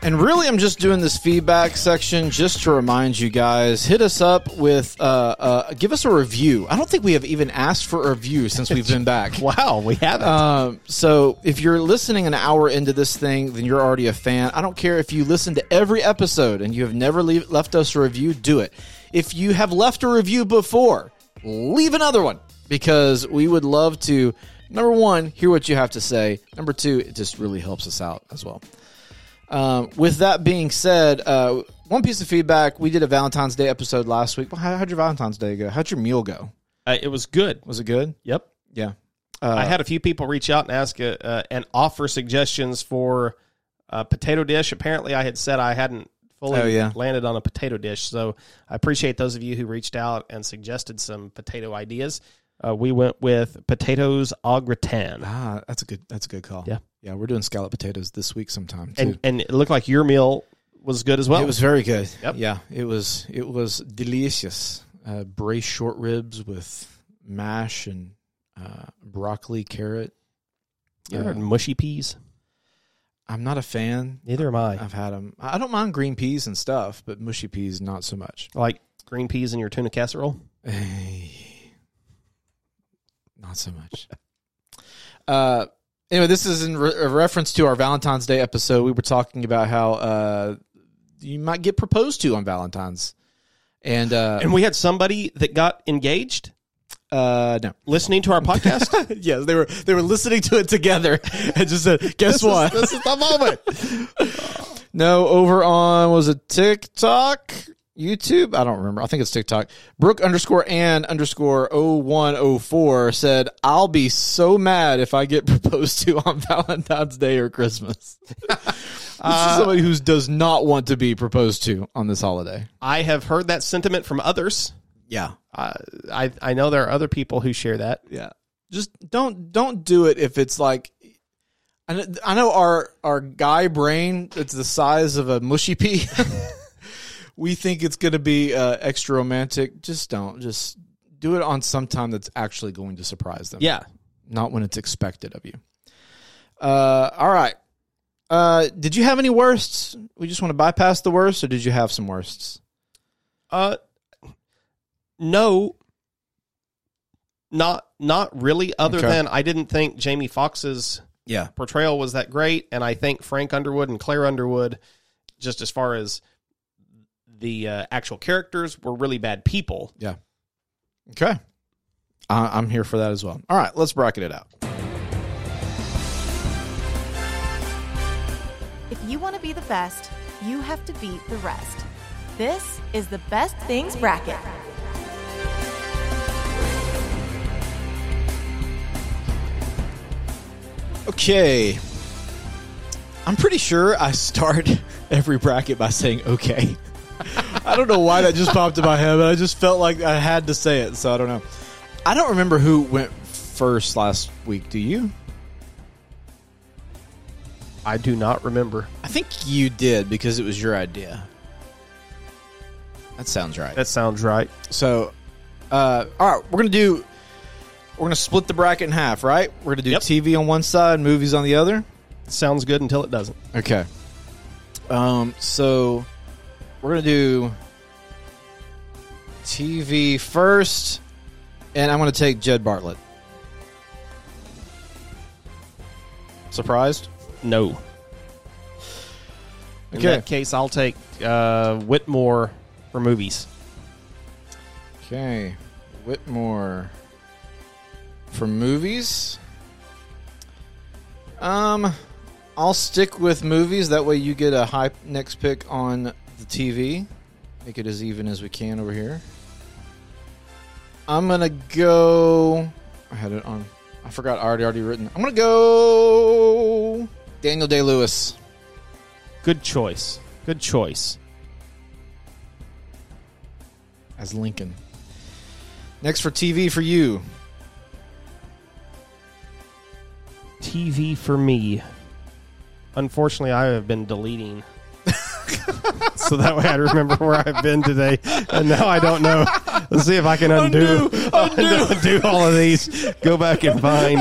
and really, I'm just doing this feedback section just to remind you guys hit us up with, uh, uh, give us a review. I don't think we have even asked for a review since we've been back. (laughs) Wow, we haven't. Um, so if you're listening an hour into this thing, then you're already a fan. I don't care if you listen to every episode and you have never leave, left us a review, do it. If you have left a review before, leave another one because we would love to, number one, hear what you have to say. Number two, it just really helps us out as well. Um, with that being said, uh, one piece of feedback: we did a Valentine's Day episode last week. How, how'd your Valentine's Day go? How'd your meal go? Uh, it was good. Was it good? Yep. Yeah. I had a few people reach out and ask uh, uh, and offer suggestions for a potato dish. Apparently, I had said I hadn't fully Oh, yeah. landed on a potato dish, so I appreciate those of you who reached out and suggested some potato ideas. Uh, we went with potatoes au gratin, Ah, that's a good. That's a good call. Yeah. Yeah. We're doing scallop potatoes this week sometime too. and and it looked like your meal was good as well. it was very good. Yep. Yeah, it was. It was delicious. Uh, braised short ribs with mash and uh, broccoli, carrot. You ever Uh, mushy peas? I'm not a fan. Neither am I. I've had them. I don't mind green peas and stuff, but mushy peas not so much. like green peas in your tuna casserole. Not so much. (laughs) uh, anyway, this is in re- a reference to our Valentine's Day episode. We were talking about how uh, you might get proposed to on Valentine's, and uh, And we had somebody that got engaged uh, no, listening to our podcast. (laughs) yes, they were they were listening to it together (laughs) and just said, "Guess what? this is the moment. (laughs) No, over on was it TikTok, YouTube? I don't remember. I think it's TikTok. Brooke underscore Ann underscore 0104 said, I'll be so mad if I get (laughs) proposed to on Valentine's Day or Christmas. (laughs) this is somebody who does not want to be proposed to on this holiday. I have heard that sentiment from others. Yeah. Uh, I I know there are other people who share that. Yeah. Just don't don't do it if it's like I know, I know our our guy brain it's the size of a mushy pea. (laughs) we think it's going to be uh, extra romantic. Just don't. Just do it on some time that's actually going to surprise them. Yeah. Not when it's expected of you. Uh all right. Uh did you have any worsts? We just want to bypass the worst or did you have some worsts? Uh, no, not not really. Other Okay. than I didn't think Jamie Foxx's Yeah. portrayal was that great, and I think Frank Underwood and Claire Underwood, just as far as the uh, actual characters, were really bad people. Yeah. Okay. I I'm here for that as well. All right, let's bracket it out. If you want to be the best, you have to beat the rest. This is the Best Things Bracket. Okay. I'm pretty sure I start (laughs) every bracket by saying okay. I don't know why that just popped in my head, but I just felt like I had to say it, so I don't know. I don't remember who went first last week. Do you? I do not remember. I think you did because it was your idea. That sounds right. That sounds right. So, uh, all right, we're gonna do. We're gonna split the bracket in half, right? We're gonna do Yep. TV on one side, movies on the other. Sounds good until it doesn't. Okay. Um. So we're gonna do TV first, and I'm gonna take Jed Bartlet. Surprised? No. In Okay. that case, I'll take uh, Whitmore for movies. Okay. Whitmore for movies. Um, I'll stick with movies. That way, you get a high next pick on the TV. Make it as even as we can over here. I'm gonna go. I had it on. I forgot. I already already written. I'm gonna go. Daniel Day Lewis. Good choice. Good choice. as Lincoln. Next for TV for you. TV for me. Unfortunately, I have been deleting. (laughs) so that way I remember where I've been today. And now I don't know. Let's see if I can undo, undo. (laughs) (laughs) undo all of these. Go back and find.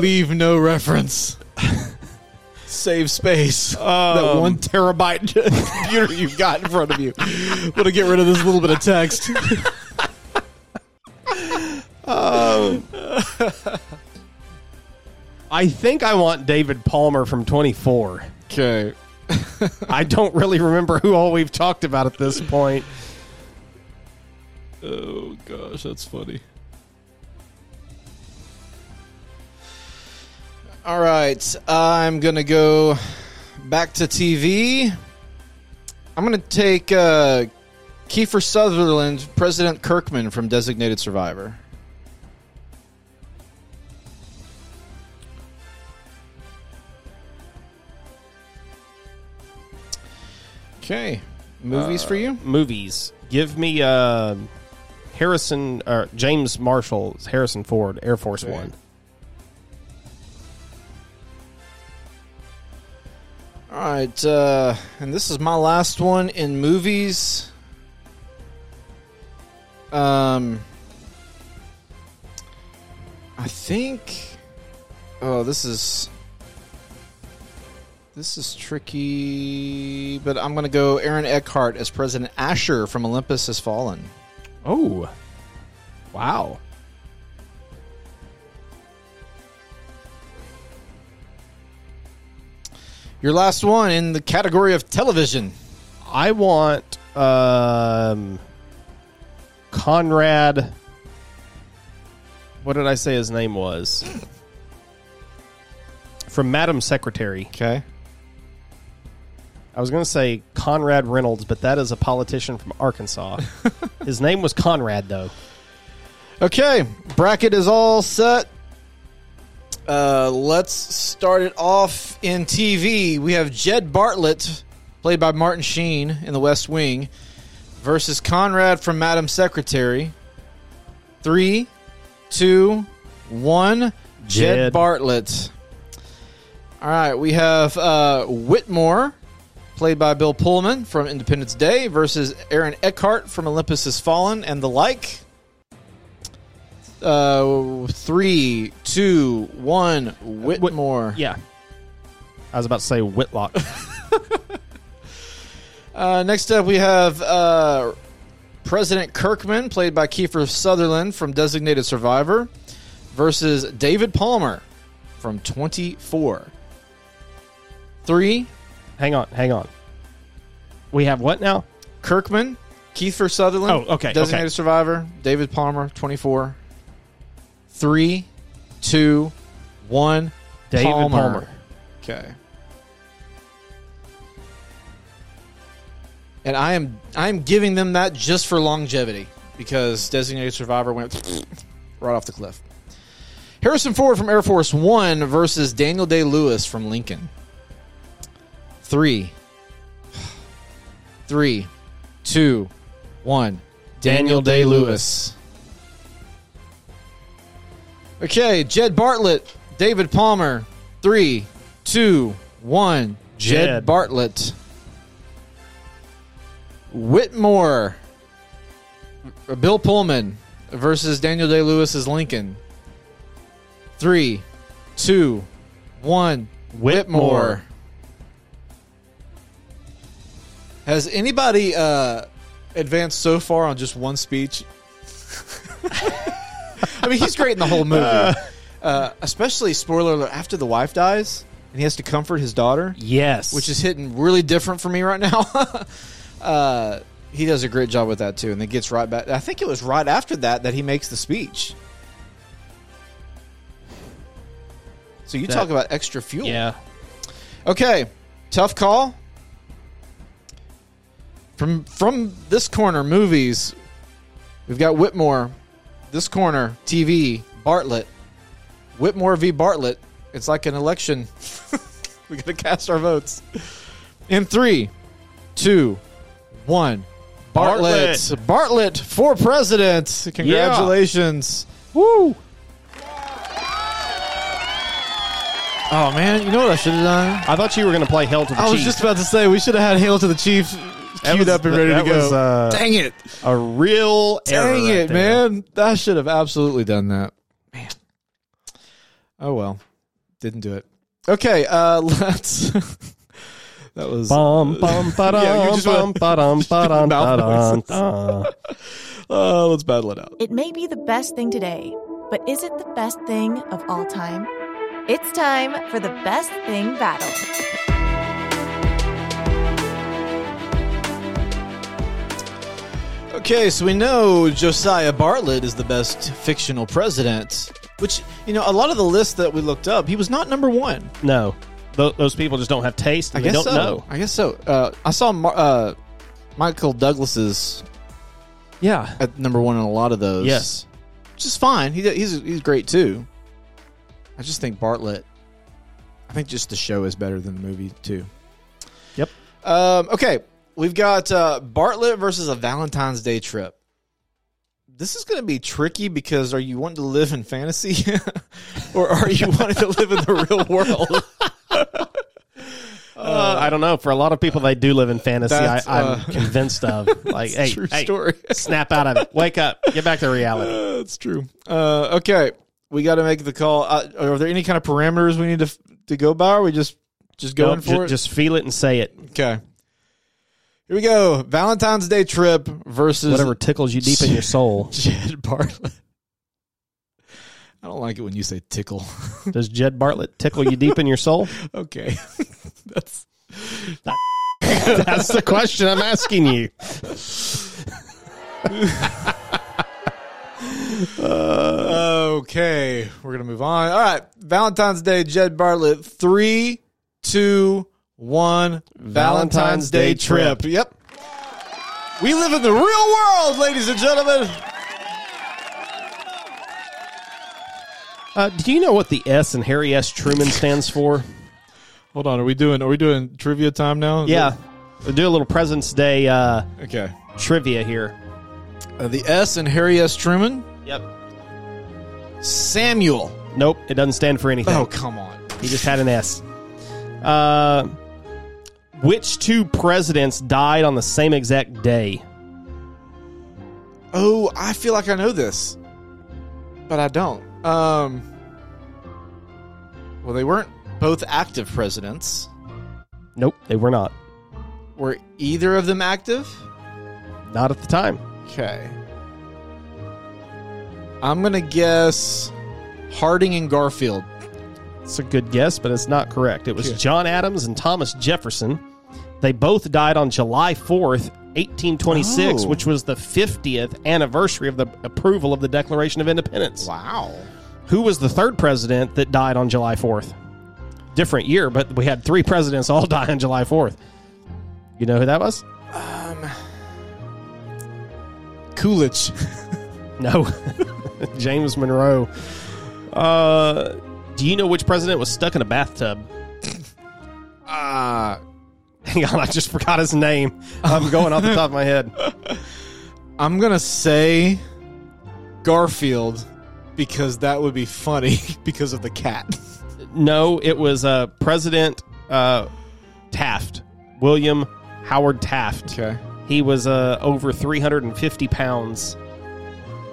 Leave no reference. Save space. that um, one terabyte computer you've got in front of you. Want to get rid of this little bit of text. Um, I think I want David Palmer from 24. Okay. I don't really remember who all we've talked about at this point. Oh gosh, that's funny. All right, I'm gonna go back to TV. I'm gonna take uh, Kiefer Sutherland, President Kirkman from Designated Survivor. Okay, movies for you. Movies. Give me uh, Harrison or James Marshall, Harrison Ford, Air Force Okay. One. All right, uh, and this is my last one in movies. Um, I think. Oh, this is. This is tricky, but I'm going to go Aaron Eckhart as President Asher from Olympus Has Fallen. Oh, wow. Your last one in the category of television. I want um, Conrad. What did I say his name was? (clears throat) From Madam Secretary. Okay. I was going to say Conrad Reynolds, but that is a politician from Arkansas. (laughs) his name was Conrad, though. Okay, bracket is all set. Uh, let's start it off in TV. We have Jed Bartlet, played by Martin Sheen in The West Wing, versus Conrad from Madam Secretary. Three, two, one. Jed, Jed. Bartlet. All right, we have uh, Whitmore, played by Bill Pullman from Independence Day, versus Aaron Eckhart from Olympus Has Fallen and the like. Uh, three, two, one. Whitmore. Yeah. I was about to say Whitlock. (laughs) Uh, next up, we have uh, President Kirkman, played by Kiefer Sutherland from Designated Survivor, versus David Palmer from 24. Three, hang on, hang on. We have what now? Kirkman, Kiefer Sutherland. Oh, okay, Designated okay. Survivor, David Palmer, 24. Three, two, one. David Palmer. Okay. And I am I am giving them that just for longevity because Designated Survivor went (laughs) right off the cliff. Harrison Ford from Air Force One versus Daniel Day Lewis from Lincoln. Three. Three, two, one. Daniel Day Lewis. Okay, Jed Bartlet, David Palmer. Three, two, one. Jed, Jed. Bartlet. Whitmore. Bill Pullman versus Daniel Day Lewis Lewis's Lincoln. Three, two, one. Whitmore. Whitmore. Has anybody uh, advanced so far on just one speech? (laughs) I mean, he's great in the whole movie. Uh, especially, spoiler alert, after the wife dies and he has to comfort his daughter, Yes. which is hitting really different for me right now. (laughs) uh, he does a great job with that, too. And then gets right back. I think it was right after that that he makes the speech. So you That- talk about extra fuel. Yeah. Okay, tough call. From from this corner, movies. We've got Whitmore. This corner, TV. Bartlet. Whitmore v. Bartlet. It's like an election. (laughs) we gotta cast our votes. In three, two, one. Bartlet. Bartlet. Bartlet for president. Congratulations. Woo! Oh man, you know what I should have done? I thought you were going to play Hell to the I was just about to say we should have had Hail to the Chief queued was- up and ready that to go. was, uh, Dang it. a real error Dang right it, there. man. I should have absolutely done that. Man. Oh well. Didn't do it. Okay, uh (laughs) let's That was Bum bum ba (laughs) Yeah, you dum just bum went- ba dum (laughs) ba dum ba noises. dum. uh, let's battle it out. It may be the best thing today, but is it the best thing of all time? It's time for the best thing battle. Okay, so we know Josiah Bartlet is the best fictional president, which, you know, a lot of the lists that we looked up, he was not number one. No, Th- those people just don't have taste. I And they guess don't so. know. I guess so. Uh, I saw Mar- uh, Michael Douglas's Yeah. at number one on a lot of those. Yes. which is fine. He, he's he's great too. I just think Bartlet. I think just the show is better than the movie too. Yep. Um, okay, we've got uh, Bartlet versus a Valentine's Day trip. This is going to be tricky because are you wanting to live in fantasy, (laughs) or are you wanting to live in the real world? (laughs) Uh, I don't know. For a lot of people, they do live in fantasy. I, I'm uh, convinced of. (laughs) Like, hey, true hey, story. snap out of it. Wake up. Get back to reality. Uh, That's true. Uh, okay, we got to make the call. Uh, are there any kind of parameters we need to to go by? Or we just just going Nope, for ju- it? Just feel it and say it. Okay. Here we go. Valentine's Day trip versus Whatever tickles you deep in your soul. (laughs) Jed Bartlet. I don't like it when you say tickle. (laughs) Does Jed Bartlet tickle you deep in your soul? (laughs) okay. That's That's the question I'm asking you. okay. We're gonna move on. All right. Valentine's Day, Jed Bartlet. Three, two, one. Valentine's Day trip. Yep. We live in the real world, ladies and gentlemen. Uh, do you know what the S in Harry S. Truman stands for? Hold on. Are we doing? Are we doing trivia time now? Is Yeah. We'll do a little President's Day uh, that- okay. trivia here. Uh, the S in Harry S. Truman. Yep. Samuel. Nope, it doesn't stand for anything. Oh, come on. He just had an S. Uh, which two presidents died on the same exact day? Oh, I feel like I know this, but I don't. Um. Well, they weren't both active presidents. Nope, they were not. Were either of them active? Not at the time. Okay. I'm gonna guess Harding and Garfield. It's a good guess, but it's not correct. It was Okay. John Adams and Thomas Jefferson. They both died on July 4th, 1826, Oh. which was the 50th anniversary of the approval of the Declaration of Independence. Wow. Who was the third president that died on July 4th? Different year, but we had three presidents all (laughs) die on July 4th. You know who that was? Coolidge. (laughs) No. (laughs) James Monroe. Uh, do you know which president was stuck in a bathtub? Ah. (laughs) Hang on, I just forgot his name. I'm going off the top of my head. (laughs) I'm gonna say Garfield because that would be funny (laughs) because of the cat. No, it was uh, President uh, Taft, William Howard Taft. Okay. He was uh, over 350 pounds,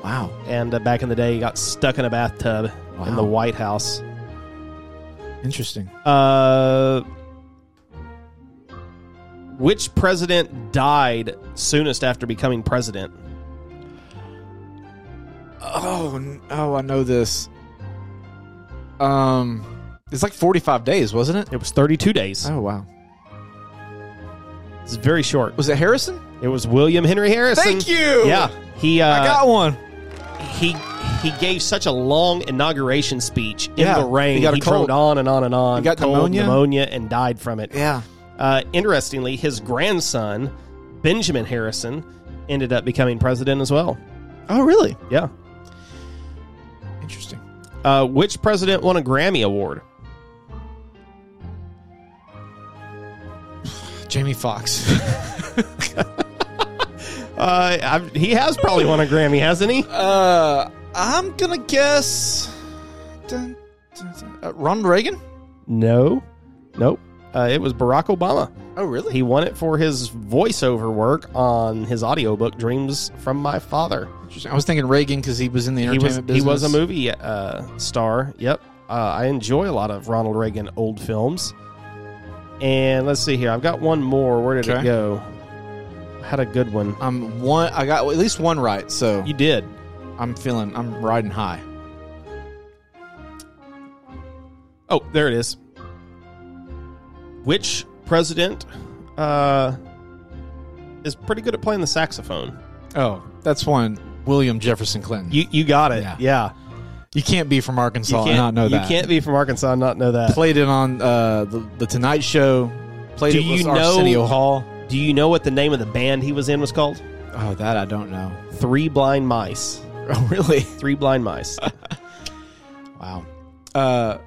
Wow. and uh, back in the day, he got stuck in a bathtub in the White House. Interesting. Uh, which president died soonest after becoming president? Oh, n- oh, I know this. Um, it's like 45 days, wasn't it? It was 32 days. Oh wow. It's very short. Was it Harrison? It was William Henry Harrison. Thank you. Yeah, he uh, I got one. he he gave such a long inauguration speech in Yeah, the rain. he He, got a cold. on and on and on. He got cold, pneumonia? pneumonia, and died from it. Yeah. Uh, interestingly, his grandson Benjamin Harrison ended up becoming president as well. Oh, really? Yeah. Interesting. Uh, which president won a Grammy award? (sighs) Jamie Foxx. (laughs) Uh, he has probably won a Grammy, hasn't he? uh, I'm gonna guess. Dun, dun, dun, uh, Ronald Reagan. No, nope. Uh, it was Barack Obama. Oh, really? He won it for his voiceover work on his audiobook "Dreams from My Father." Interesting. I was thinking Reagan because he was in the He was entertainment he was a movie uh, star. Yep. Uh, I enjoy a lot of Ronald Reagan old films. And let's see here. I've got one more. Where did it Okay. go? I had a good one. I'm one. I got at least one right, so You did. I'm feeling. I'm riding high. Oh, there it is. Which president uh, is pretty good at playing the saxophone? Oh, that's one. William Jefferson Clinton. You, You you got it. Yeah. Yeah. can't be from Arkansas You and can't know that. You can't be from Arkansas and not know that. Played it on uh, the the Tonight Show. Played Do it with you know- Arsenio Hall. Do you know what the name of the band he was in was called? Oh, that I don't know. Three Blind Mice. Oh, really? (laughs) Three Blind Mice. (laughs) Wow. Uh,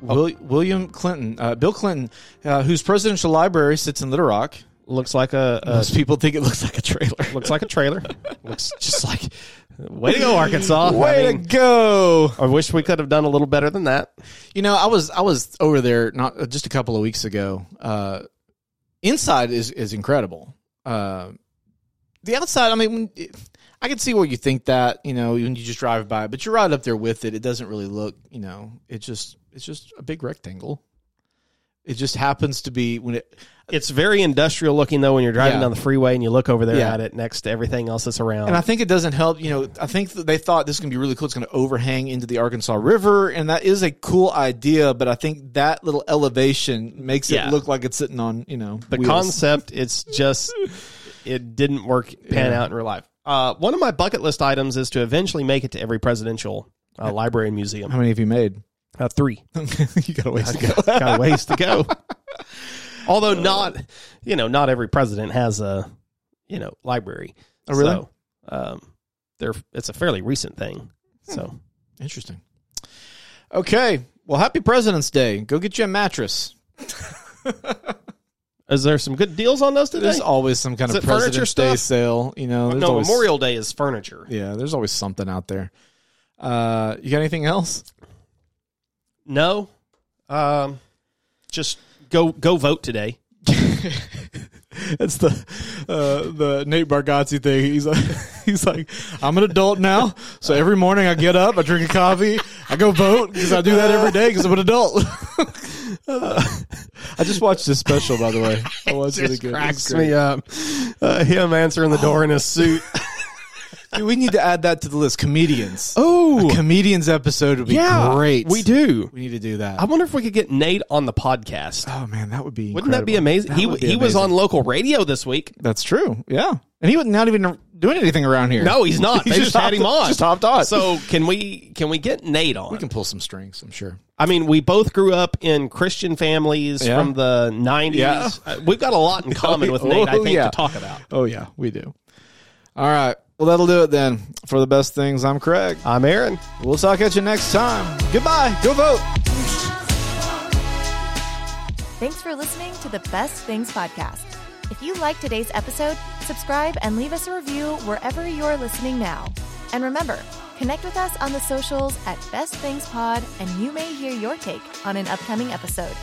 Will, William Clinton, uh, Bill Clinton, uh, whose presidential library sits in Little Rock. looks like a, a Most people think it looks like a trailer. (laughs) looks like a trailer. looks just like way to go, Arkansas. Way I, mean, to go! I wish we could have done a little better than that. You know, I was I was over there not uh, just a couple of weeks ago. Uh, inside is is incredible. Uh, the outside, I mean, when, I can see where you think that. You know, when you just drive by, but you're right up there with it. It doesn't really look. You know, it just it's just a big rectangle. It just happens to be when it. It's very industrial looking though when you're driving Yeah. down the freeway and you look over there Yeah. at it next to everything else that's around. And I think it doesn't help. You know, I think that they thought this is going to be really cool. It's going to overhang into the Arkansas River, and that is a cool idea. But I think that little elevation makes Yeah. it look like it's sitting on. You know, the wheels. concept it's just it didn't work pan out in real life uh, one of my bucket list items is to eventually make it to every presidential uh, library and museum How many have you made? uh, three (laughs) you got a ways to go. got a ways to go (laughs) although not you know not every president has a you know library Oh, really? so, um, they're, it's a fairly recent thing so Interesting. Okay. Well, happy President's Day. Go get you a mattress. (laughs) is there some good deals on those today There's always some kind Is of it furniture President's Day stuff? sale. You know, there's no always, memorial day is furniture Yeah, there's always something out there. Uh, you got anything else? no um, just go go vote today (laughs) (laughs) It's the uh, the Nate Bargatze thing. He's like, (laughs) he's like, I'm an adult now, so every morning I get up, I drink a coffee, I go vote because I do that every day because I'm an adult. (laughs) I just watched this special, by the way. I watched it again. It was cracks me up. Uh, him answering the door in his suit. Dude, we need to add that to the list. Comedians. Oh, A comedians episode would be great. We do. We need to do that. I wonder if we could get Nate on the podcast. oh man, that would be. Wouldn't that be incredible. amazing? That he would be he was amazing. on local radio this week. That's true. Yeah, and he was not even doing anything around here. No, he's not. (laughs) He They just, had him on. Just hopped on. So can we can we get Nate on? we can pull some strings. I'm sure. I mean, we both grew up in Christian families Yeah. from the '90s. Yeah. Uh, we've got a lot in common (laughs) with Nate. I Oh, think yeah. to talk about. Oh yeah, we do. All right. Well, that'll do it then. For the best things, I'm Craig. I'm Aaron. We'll talk at you next time. Goodbye. Go vote. Thanks for listening to the Best Things Podcast. If you liked today's episode, subscribe and leave us a review wherever you're listening now. And remember, connect with us on the socials at Best Things Pod, and you may hear your take on an upcoming episode.